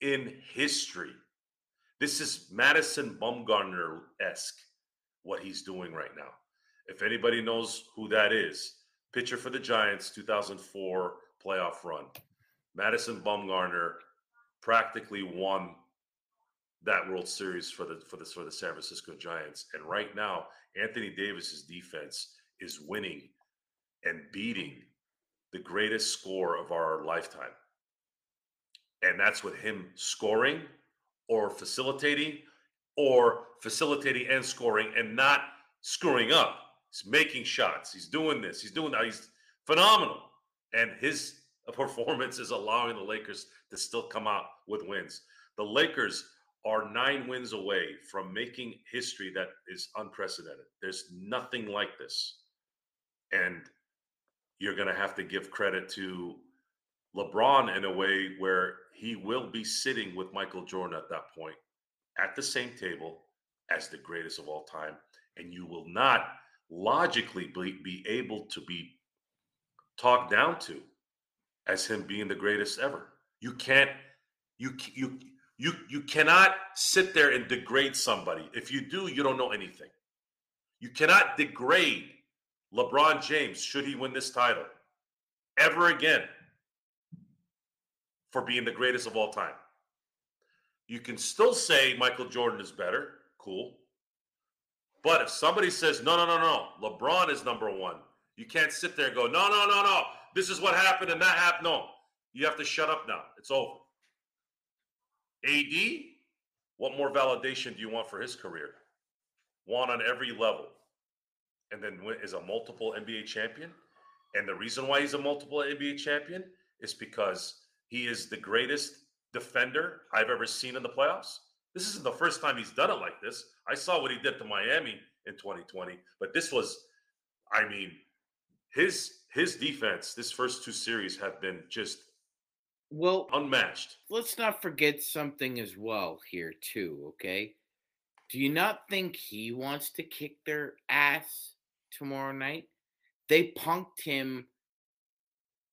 Speaker 2: in history. This is Madison Bumgarner esque what he's doing right now. If anybody knows who that is, pitcher for the Giants 2004 playoff run. Madison Bumgarner practically won that World Series for the for the for the San Francisco Giants. And right now, Anthony Davis's defense is winning and beating the greatest score of our lifetime. And that's with him scoring or facilitating or facilitating and scoring and not screwing up. He's making shots. He's doing this. He's doing that. He's phenomenal. And his performance is allowing the Lakers to still come out with wins. The Lakers are nine wins away from making history that is unprecedented. There's nothing like this. And you're going to have to give credit to LeBron in a way where he will be sitting with Michael Jordan at that point at the same table as the greatest of all time. And you will not logically be, be able to be talked down to as him being the greatest ever. You can't, you, you, you, you cannot sit there and degrade somebody. If you do, you don't know anything. You cannot degrade LeBron James, should he win this title, ever again for being the greatest of all time. You can still say Michael Jordan is better. Cool. But if somebody says, no, no, no, no, LeBron is number one, you can't sit there and go, no, no, no, no, this is what happened and that happened. No, you have to shut up now. It's over. AD, what more validation do you want for his career? One on every level and then is a multiple NBA champion. And the reason why he's a multiple NBA champion is because he is the greatest defender I've ever seen in the playoffs. This isn't the first time he's done it like this. I saw what he did to Miami in 2020, but this was, I mean, his his defense. This first two series have been just
Speaker 3: Well,
Speaker 2: unmatched.
Speaker 3: let's not forget something as well here too, okay? Do you not think he wants to kick their ass tomorrow night? They punked him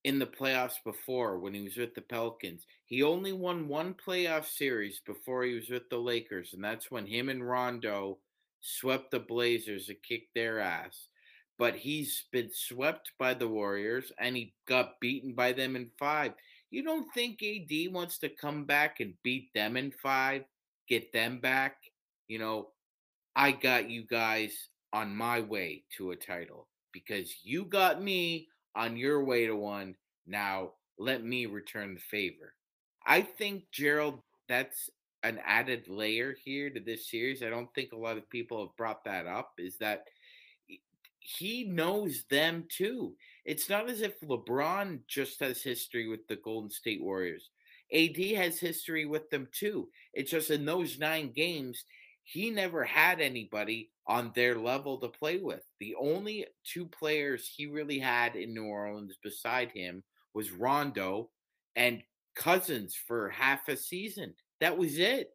Speaker 3: in the playoffs before when he was with the Pelicans. He only won one playoff series before he was with the Lakers, and that's when him and Rondo swept the Blazers and kicked their ass. But he's been swept by the Warriors and he got beaten by them in five. You don't think AD wants to come back and beat them in five, get them back? You know, I got you guys on my way to a title because you got me on your way to one. Now let me return the favor. I think Gerald, that's an added layer here to this series. I don't think a lot of people have brought that up. Is that he knows them too. It's not as if LeBron just has history with the Golden State Warriors. AD has history with them too. It's just in those nine games, he never had anybody on their level to play with. The only two players he really had in New Orleans beside him was Rondo and Cousins for half a season. That was it.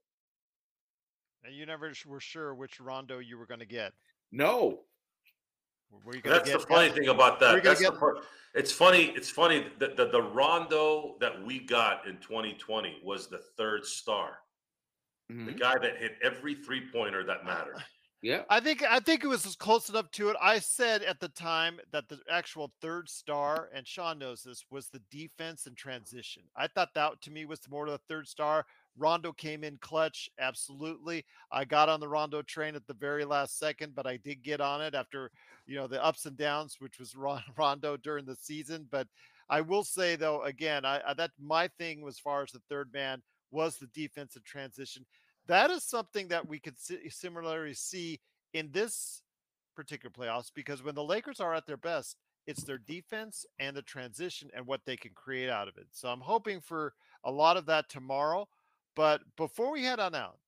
Speaker 1: And you never were sure which Rondo you were going to get.
Speaker 3: No.
Speaker 2: That's the funny thing about that. That's get... the it's funny. It's funny that the, the Rondo that we got in 2020 was the third star. Mm-hmm. The guy that hit every three pointer that mattered.
Speaker 3: Yeah.
Speaker 1: I think I think it was close enough to it. I said at the time that the actual third star, and Sean knows this, was the defense and transition. I thought that to me was more of the third star. Rondo came in clutch, absolutely. I got on the Rondo train at the very last second, but I did get on it after you know the ups and downs, which was Rondo during the season. But I will say though, again, I, I that my thing as far as the third man was the defensive transition. That is something that we could similarly see in this particular playoffs because when the Lakers are at their best, it's their defense and the transition and what they can create out of it. So I'm hoping for a lot of that tomorrow. But before we head on out,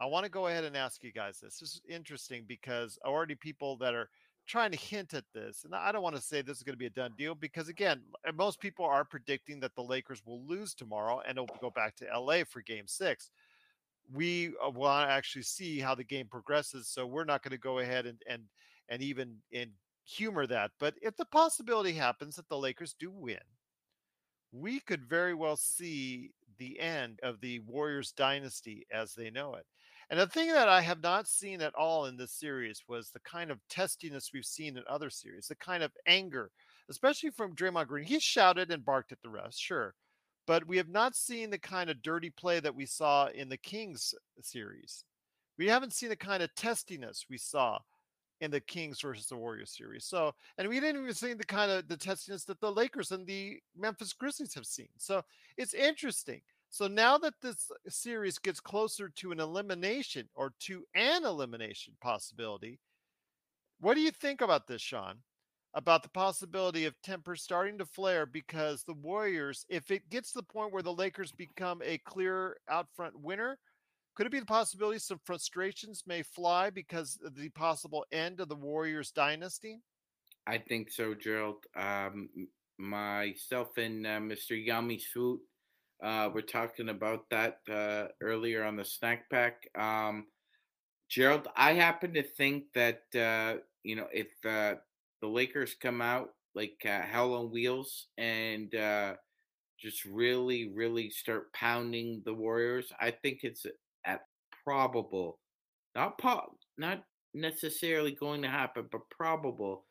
Speaker 1: I want to go ahead and ask you guys this. This is interesting because already people that are trying to hint at this, and I don't want to say this is going to be a done deal because again, most people are predicting that the Lakers will lose tomorrow and it'll go back to LA for game six we uh, want to actually see how the game progresses. So we're not going to go ahead and and and even and humor that. But if the possibility happens that the Lakers do win, we could very well see the end of the Warriors dynasty as they know it. And the thing that I have not seen at all in this series was the kind of testiness we've seen in other series, the kind of anger, especially from Draymond Green. He shouted and barked at the refs, sure but we have not seen the kind of dirty play that we saw in the Kings series. We haven't seen the kind of testiness we saw in the Kings versus the Warriors series. So, and we didn't even see the kind of the testiness that the Lakers and the Memphis Grizzlies have seen. So it's interesting. So now that this series gets closer to an elimination or to an elimination possibility, what do you think about this, Sean? about the possibility of tempers starting to flare because the Warriors, if it gets to the point where the Lakers become a clear out front winner, could it be the possibility some frustrations may fly because of the possible end of the Warriors dynasty?
Speaker 3: I think so, Gerald. Um, myself and uh, Mr. Yami Swoot uh, were talking about that uh, earlier on the snack pack. Um, Gerald, I happen to think that uh, you know if uh, the Lakers come out like uh, hell on wheels and uh, just really, really start pounding the Warriors, I think it's probable, not po- not necessarily going to happen, but probable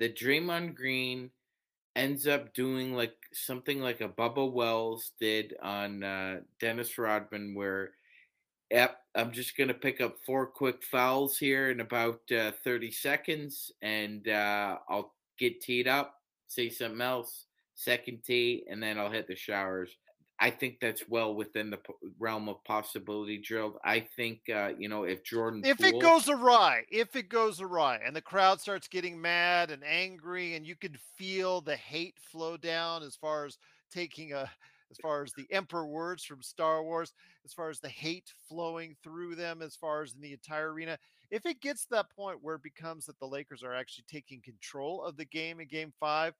Speaker 3: that Draymond Green ends up doing like something like a Bubba Wells did on uh, Dennis Rodman, where Yep, I'm just going to pick up four quick fouls here in about uh, 30 seconds, and uh, I'll get teed up, say something else, second tee, and then I'll hit the showers. I think that's well within the realm of possibility, Gerald. I think, uh, you know, if Jordan.
Speaker 1: If Poole, it goes awry, if it goes awry, and the crowd starts getting mad and angry, and you could feel the hate flow down as far as taking a as far as the emperor words from Star Wars, as far as the hate flowing through them, as far as in the entire arena. If it gets to that point where it becomes that the Lakers are actually taking control of the game in game five,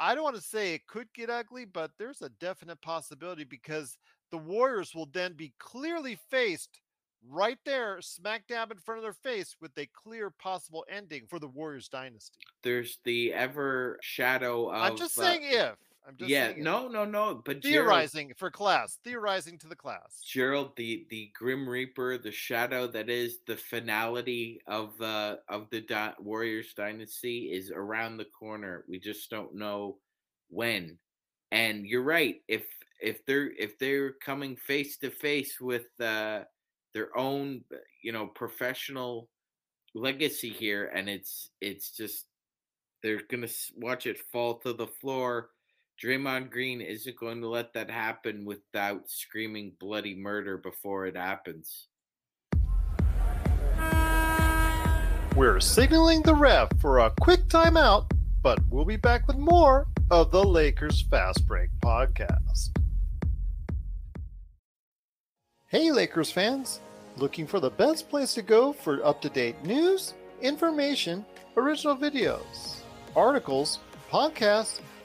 Speaker 1: I don't want to say it could get ugly, but there's a definite possibility because the Warriors will then be clearly faced right there, smack dab in front of their face, with a clear possible ending for the Warriors dynasty.
Speaker 3: There's the ever shadow of.
Speaker 1: I'm just saying uh, if. I'm just
Speaker 3: yeah, no, no, no. But
Speaker 1: theorizing Gerald, for class, theorizing to the class.
Speaker 3: Gerald, the the Grim Reaper, the shadow that is the finality of uh of the Di- Warriors dynasty is around the corner. We just don't know when. And you're right. If if they're if they're coming face to face with uh their own, you know, professional legacy here, and it's it's just they're gonna watch it fall to the floor Draymond Green isn't going to let that happen without screaming bloody murder before it happens.
Speaker 1: We're signaling the ref for a quick timeout, but we'll be back with more of the Lakers Fast Break podcast. Hey, Lakers fans! Looking for the best place to go for up to date news, information, original videos, articles, podcasts,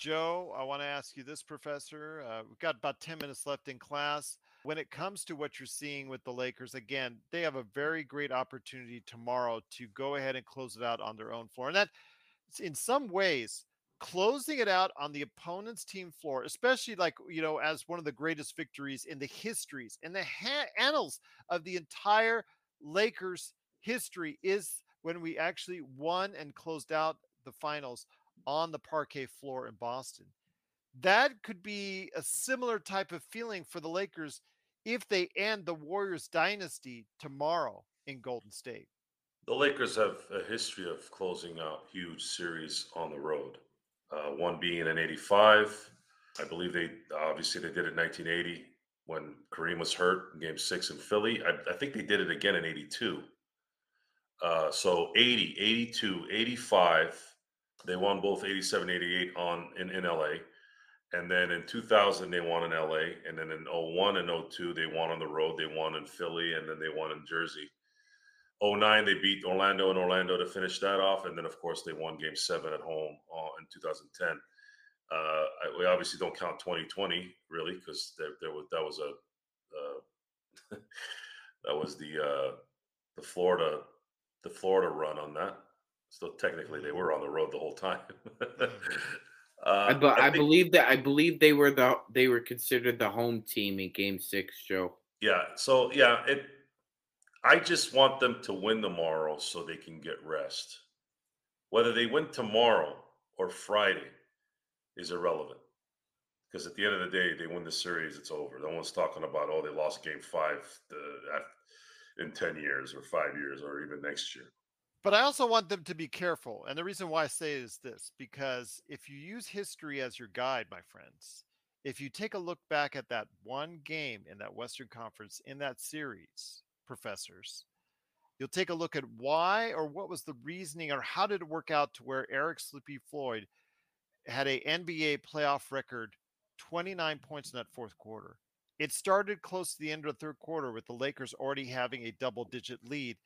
Speaker 1: Joe, I want to ask you this, Professor. Uh, we've got about 10 minutes left in class. When it comes to what you're seeing with the Lakers, again, they have a very great opportunity tomorrow to go ahead and close it out on their own floor. And that, in some ways, closing it out on the opponent's team floor, especially like, you know, as one of the greatest victories in the histories, in the ha- annals of the entire Lakers history, is when we actually won and closed out the finals on the parquet floor in Boston. That could be a similar type of feeling for the Lakers if they end the Warriors dynasty tomorrow in Golden State.
Speaker 2: The Lakers have a history of closing out huge series on the road. Uh, one being in '85. I believe they obviously they did it in 1980 when Kareem was hurt in Game Six in Philly. I, I think they did it again in '82. Uh, so 80, 82, 85. They won both 87, 88 on in, in LA. And then in 2000, they won in LA. And then in 01 and 02, they won on the road. They won in Philly and then they won in Jersey. 09, they beat Orlando and Orlando to finish that off. And then, of course, they won game seven at home uh, in 2010. Uh, we obviously don't count 2020 really because there, there, was that was a uh, that was the uh, the Florida the Florida run on that. So technically, they were on the road the whole time. uh,
Speaker 3: I, I, I think, believe that I believe they were the they were considered the home team in Game Six, Joe.
Speaker 2: Yeah. So yeah, it. I just want them to win tomorrow so they can get rest. Whether they win tomorrow or Friday is irrelevant because at the end of the day, they win the series, it's over. No one's talking about oh they lost Game Five uh, in ten years or five years or even next year.
Speaker 1: But I also want them to be careful. And the reason why I say is this because if you use history as your guide, my friends, if you take a look back at that one game in that Western Conference in that series, professors, you'll take a look at why or what was the reasoning or how did it work out to where Eric Sleepy Floyd had a NBA playoff record 29 points in that fourth quarter. It started close to the end of the third quarter with the Lakers already having a double digit lead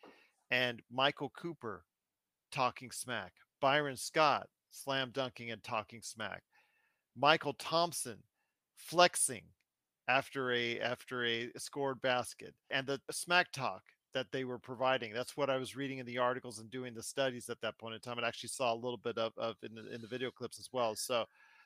Speaker 1: and Michael Cooper talking smack, Byron Scott slam dunking and talking smack, Mychal Thompson flexing after a after a scored basket, and the smack talk that they were providing. That's what I was reading in the articles and doing the studies at that point in time. And actually saw a little bit of, of in, the, in the video clips as well. So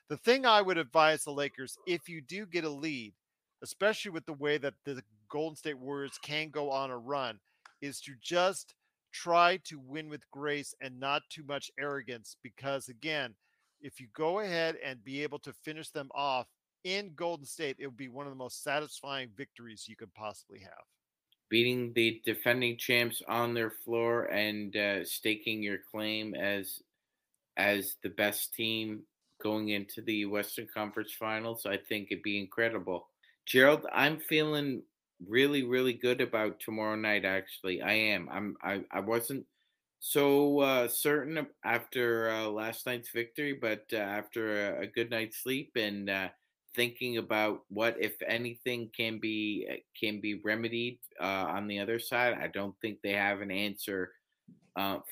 Speaker 1: the thing I would advise the Lakers, if you do get a lead, especially with the way that the Golden State Warriors can go on a run, is to just try to win with grace and not too much arrogance. Because again, if you go ahead and be able to finish them off in Golden State, it would be one of the most satisfying victories you could possibly have.
Speaker 3: Beating the defending champs on their floor and uh, staking your claim as as the best team going into the Western Conference Finals, I think it'd be incredible. Gerald, I'm feeling really really good about tomorrow night actually i am i'm i, I wasn't so uh, certain after uh, last night's victory but uh, after a, a, good night's sleep and uh, thinking about what if anything can be uh, can be remedied uh, on the other side i don't think they have an answer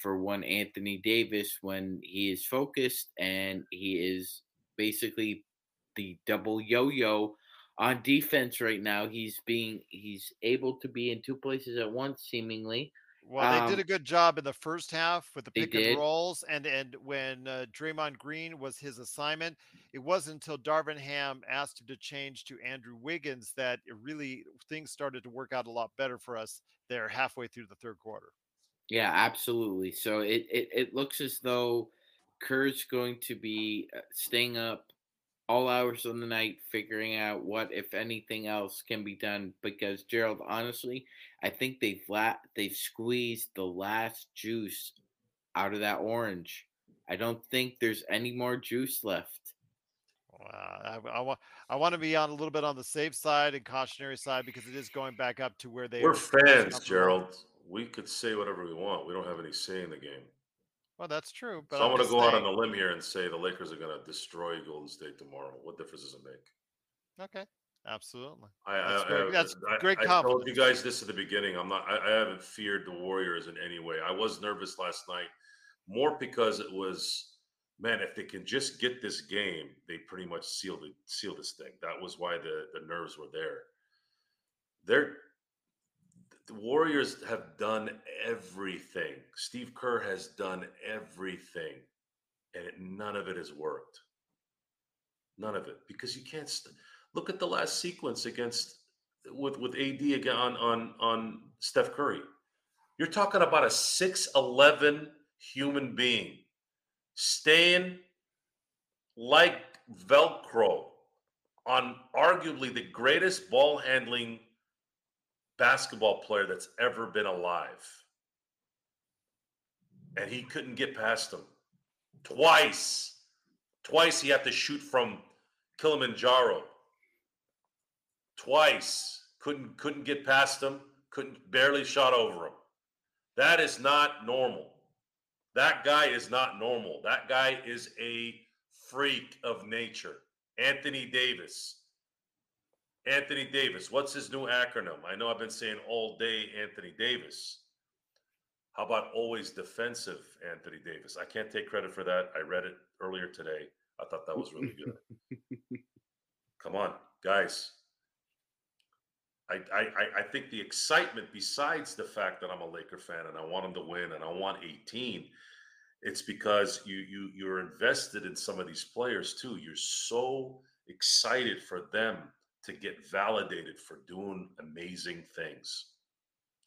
Speaker 3: for one anthony davis when he is focused and he is basically the double yo-yo on defense right now. He's being he's able to be in two places at once, seemingly,
Speaker 1: Well, they did
Speaker 3: Um,
Speaker 1: a good job in the first half with the pick and
Speaker 3: did.
Speaker 1: rolls, and and when uh, Draymond Green was his assignment, it wasn't until Darvin Ham asked him to change to Andrew Wiggins that it really things started to work out a lot better for us there halfway through the third quarter.
Speaker 3: Yeah, absolutely. So it, it, it looks as though Kerr's going to be uh, staying up all hours of the night, figuring out what, if anything else, can be done. Because Gerald, honestly, I think they've la- they've squeezed the last juice out of that orange. I don't think there's any more juice left.
Speaker 1: Wow, I, I want I want to be on a little bit on the safe side and cautionary side because it is going back up to where they
Speaker 2: We're
Speaker 1: are
Speaker 2: fans,
Speaker 1: comfortable.
Speaker 2: Gerald. We could say whatever we want. We don't have any say in the game.
Speaker 1: Well, that's true. But
Speaker 2: so I'm, going to go out on a limb here and say the Lakers are going to destroy Golden State tomorrow. What difference does it make?
Speaker 1: Okay, absolutely.
Speaker 2: I,
Speaker 1: That's
Speaker 2: I,
Speaker 1: very-
Speaker 2: I-
Speaker 1: that's great
Speaker 2: I told you guys this at the beginning. I'm not. I, I haven't feared the Warriors in any way. I was nervous last night, more because it was, man, if they can just get this game, they pretty much seal the seal this thing. That was why the the nerves were there. They're the Warriors have done everything. Steve Kerr has done everything, and it, none of it has worked. None of it because you can't st- look at the last sequence against with with AD again on on on Steph Curry. You're talking about a 6'11 human being staying like Velcro on arguably the greatest ball handling basketball player that's ever been alive. And he couldn't get past him. Twice. Twice he had to shoot from Kilimanjaro. Twice. Couldn't couldn't get past him. Couldn't barely shot over him. That is not normal. That guy is not normal. That guy is a freak of nature. Anthony Davis. Anthony Davis. What's his new acronym? I know I've been saying all day Anthony Davis. How about always defensive Anthony Davis? I can't take credit for that. I read it earlier today. I thought that was really good. Come on, guys. I, I, I- I think the excitement, besides the fact that I'm a Laker fan and I want them to win and I want 18, it's because you you you're invested in some of these players too. You're so excited for them to get validated for doing amazing things.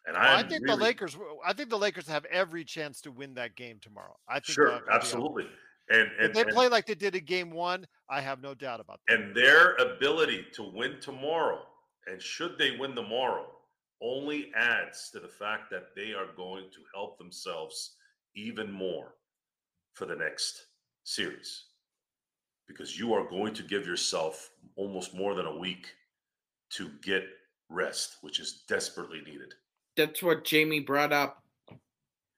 Speaker 2: And
Speaker 1: Well, I think
Speaker 2: really-
Speaker 1: the Lakers. I think the Lakers have every chance to win that game tomorrow. I think
Speaker 2: sure, absolutely. And
Speaker 1: If they
Speaker 2: and-
Speaker 1: play like they did in Game One, I have no doubt about that.
Speaker 2: and their ability to win tomorrow, and should they win tomorrow, only adds to the fact that they are going to help themselves even more for the next series. Because you are going to give yourself almost more than a week to get rest, which is desperately needed.
Speaker 3: That's what Jamie brought up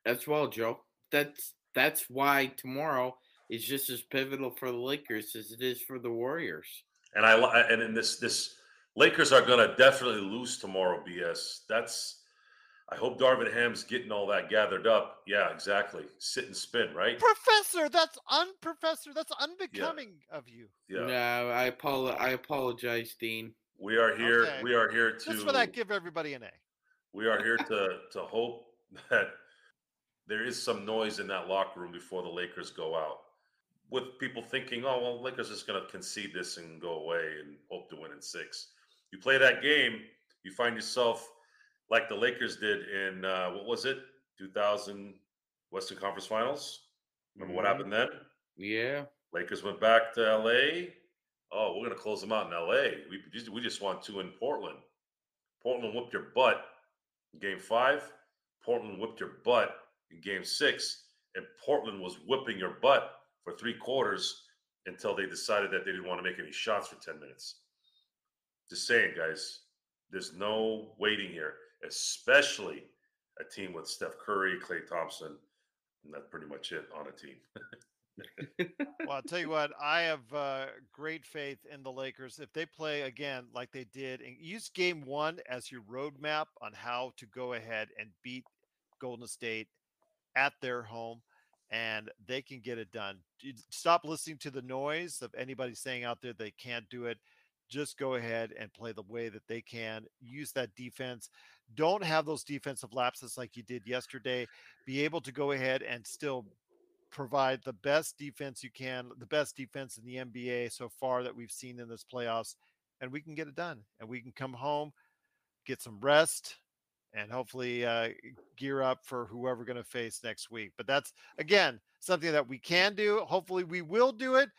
Speaker 3: as well, Joe. That's that's why tomorrow is just as pivotal for the Lakers as it is for the Warriors.
Speaker 2: And I and in this this Lakers are going to definitely lose tomorrow. BS. That's. I hope Darvin Ham's getting all that gathered up. Yeah, exactly. Sit and spin, right?
Speaker 1: Professor, that's unprofessor. That's unbecoming of you.
Speaker 2: Yeah.
Speaker 3: No, I apolo- I apologize, Dean.
Speaker 2: We are here.
Speaker 1: Okay.
Speaker 2: We are here to.
Speaker 1: Just for that, give everybody an A.
Speaker 2: we are here to to hope that there is some noise in that locker room before the Lakers go out. With people thinking, oh well, Lakers just going to concede this and go away and hope to win in six. You play that game, you find yourself like the Lakers did in uh, what was it, 2000 Western Conference Finals. Remember what
Speaker 3: Mhm.
Speaker 2: happened then?
Speaker 3: Yeah.
Speaker 2: Lakers went back to LA. Oh, we're going to close them out in LA. We just, we just won two in Portland. Portland whooped your butt in game five. Portland whipped your butt in game six. And Portland was whipping your butt for three quarters until they decided that they didn't want to make any shots for 10 minutes. Just saying, guys, there's no waiting here, especially a team with Steph Curry, Klay Thompson, and that's pretty much it on a team.
Speaker 1: Well, I'll tell you what, I have uh, great faith in the Lakers. If they play again like they did, and use game one as your roadmap on how to go ahead and beat Golden State at their home, and they can get it done. Stop listening to the noise of anybody saying out there they can't do it. Just go ahead and play the way that they can. Use that defense. Don't have those defensive lapses like you did yesterday. Be able to go ahead and still provide the best defense you can, the best defense in the NBA so far that we've seen in this playoffs, and we can get it done. And we can come home, get some rest, and hopefully uh, gear up for whoever going to face next week. But that's again something that we can do. Hopefully, we will do it.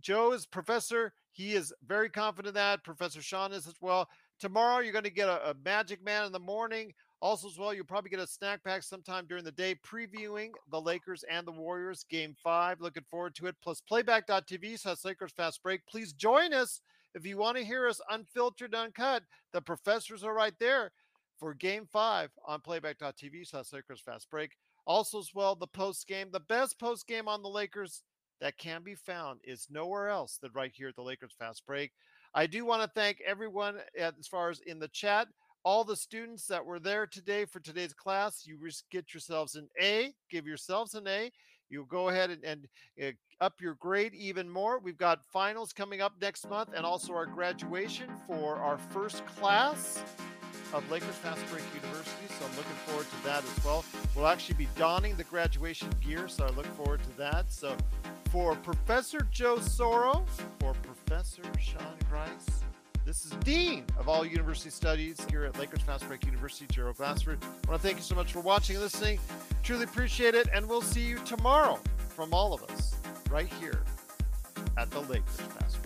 Speaker 1: Joe is professor. He is very confident that Professor Sean is as well. Tomorrow, you're going to get a, a Magic Man in the morning. Also, as well, you'll probably get a snack pack sometime during the day previewing the Lakers and the Warriors game five. Looking forward to it. Plus, playback.tv slash Lakers Fast Break. Please join us if you want to hear us unfiltered, uncut. The professors are right there for game five on playback.tv slash Lakers Fast Break. Also, as well, the post game, the best post game on the Lakers that can be found is nowhere else than right here at the Lakers Fast Break. I do want to thank everyone as far as in the chat, all the students that were there today for today's class. You get yourselves an A, give yourselves an A. You go ahead and, and uh, up your grade even more. We've got finals coming up next month and also our graduation for our first class of Lakers Fast Break University. So I'm looking forward to that as well. We'll actually be donning the graduation gear, so I look forward to that. So for Professor Joe Soro, for Professor Sean Grice, this is Dean of all University Studies here at Lakers Fast Break University, Gerald Glassford. I want to thank you so much for watching and listening. Truly appreciate it, and we'll see you tomorrow from all of us right here at the Lakers Fast Break.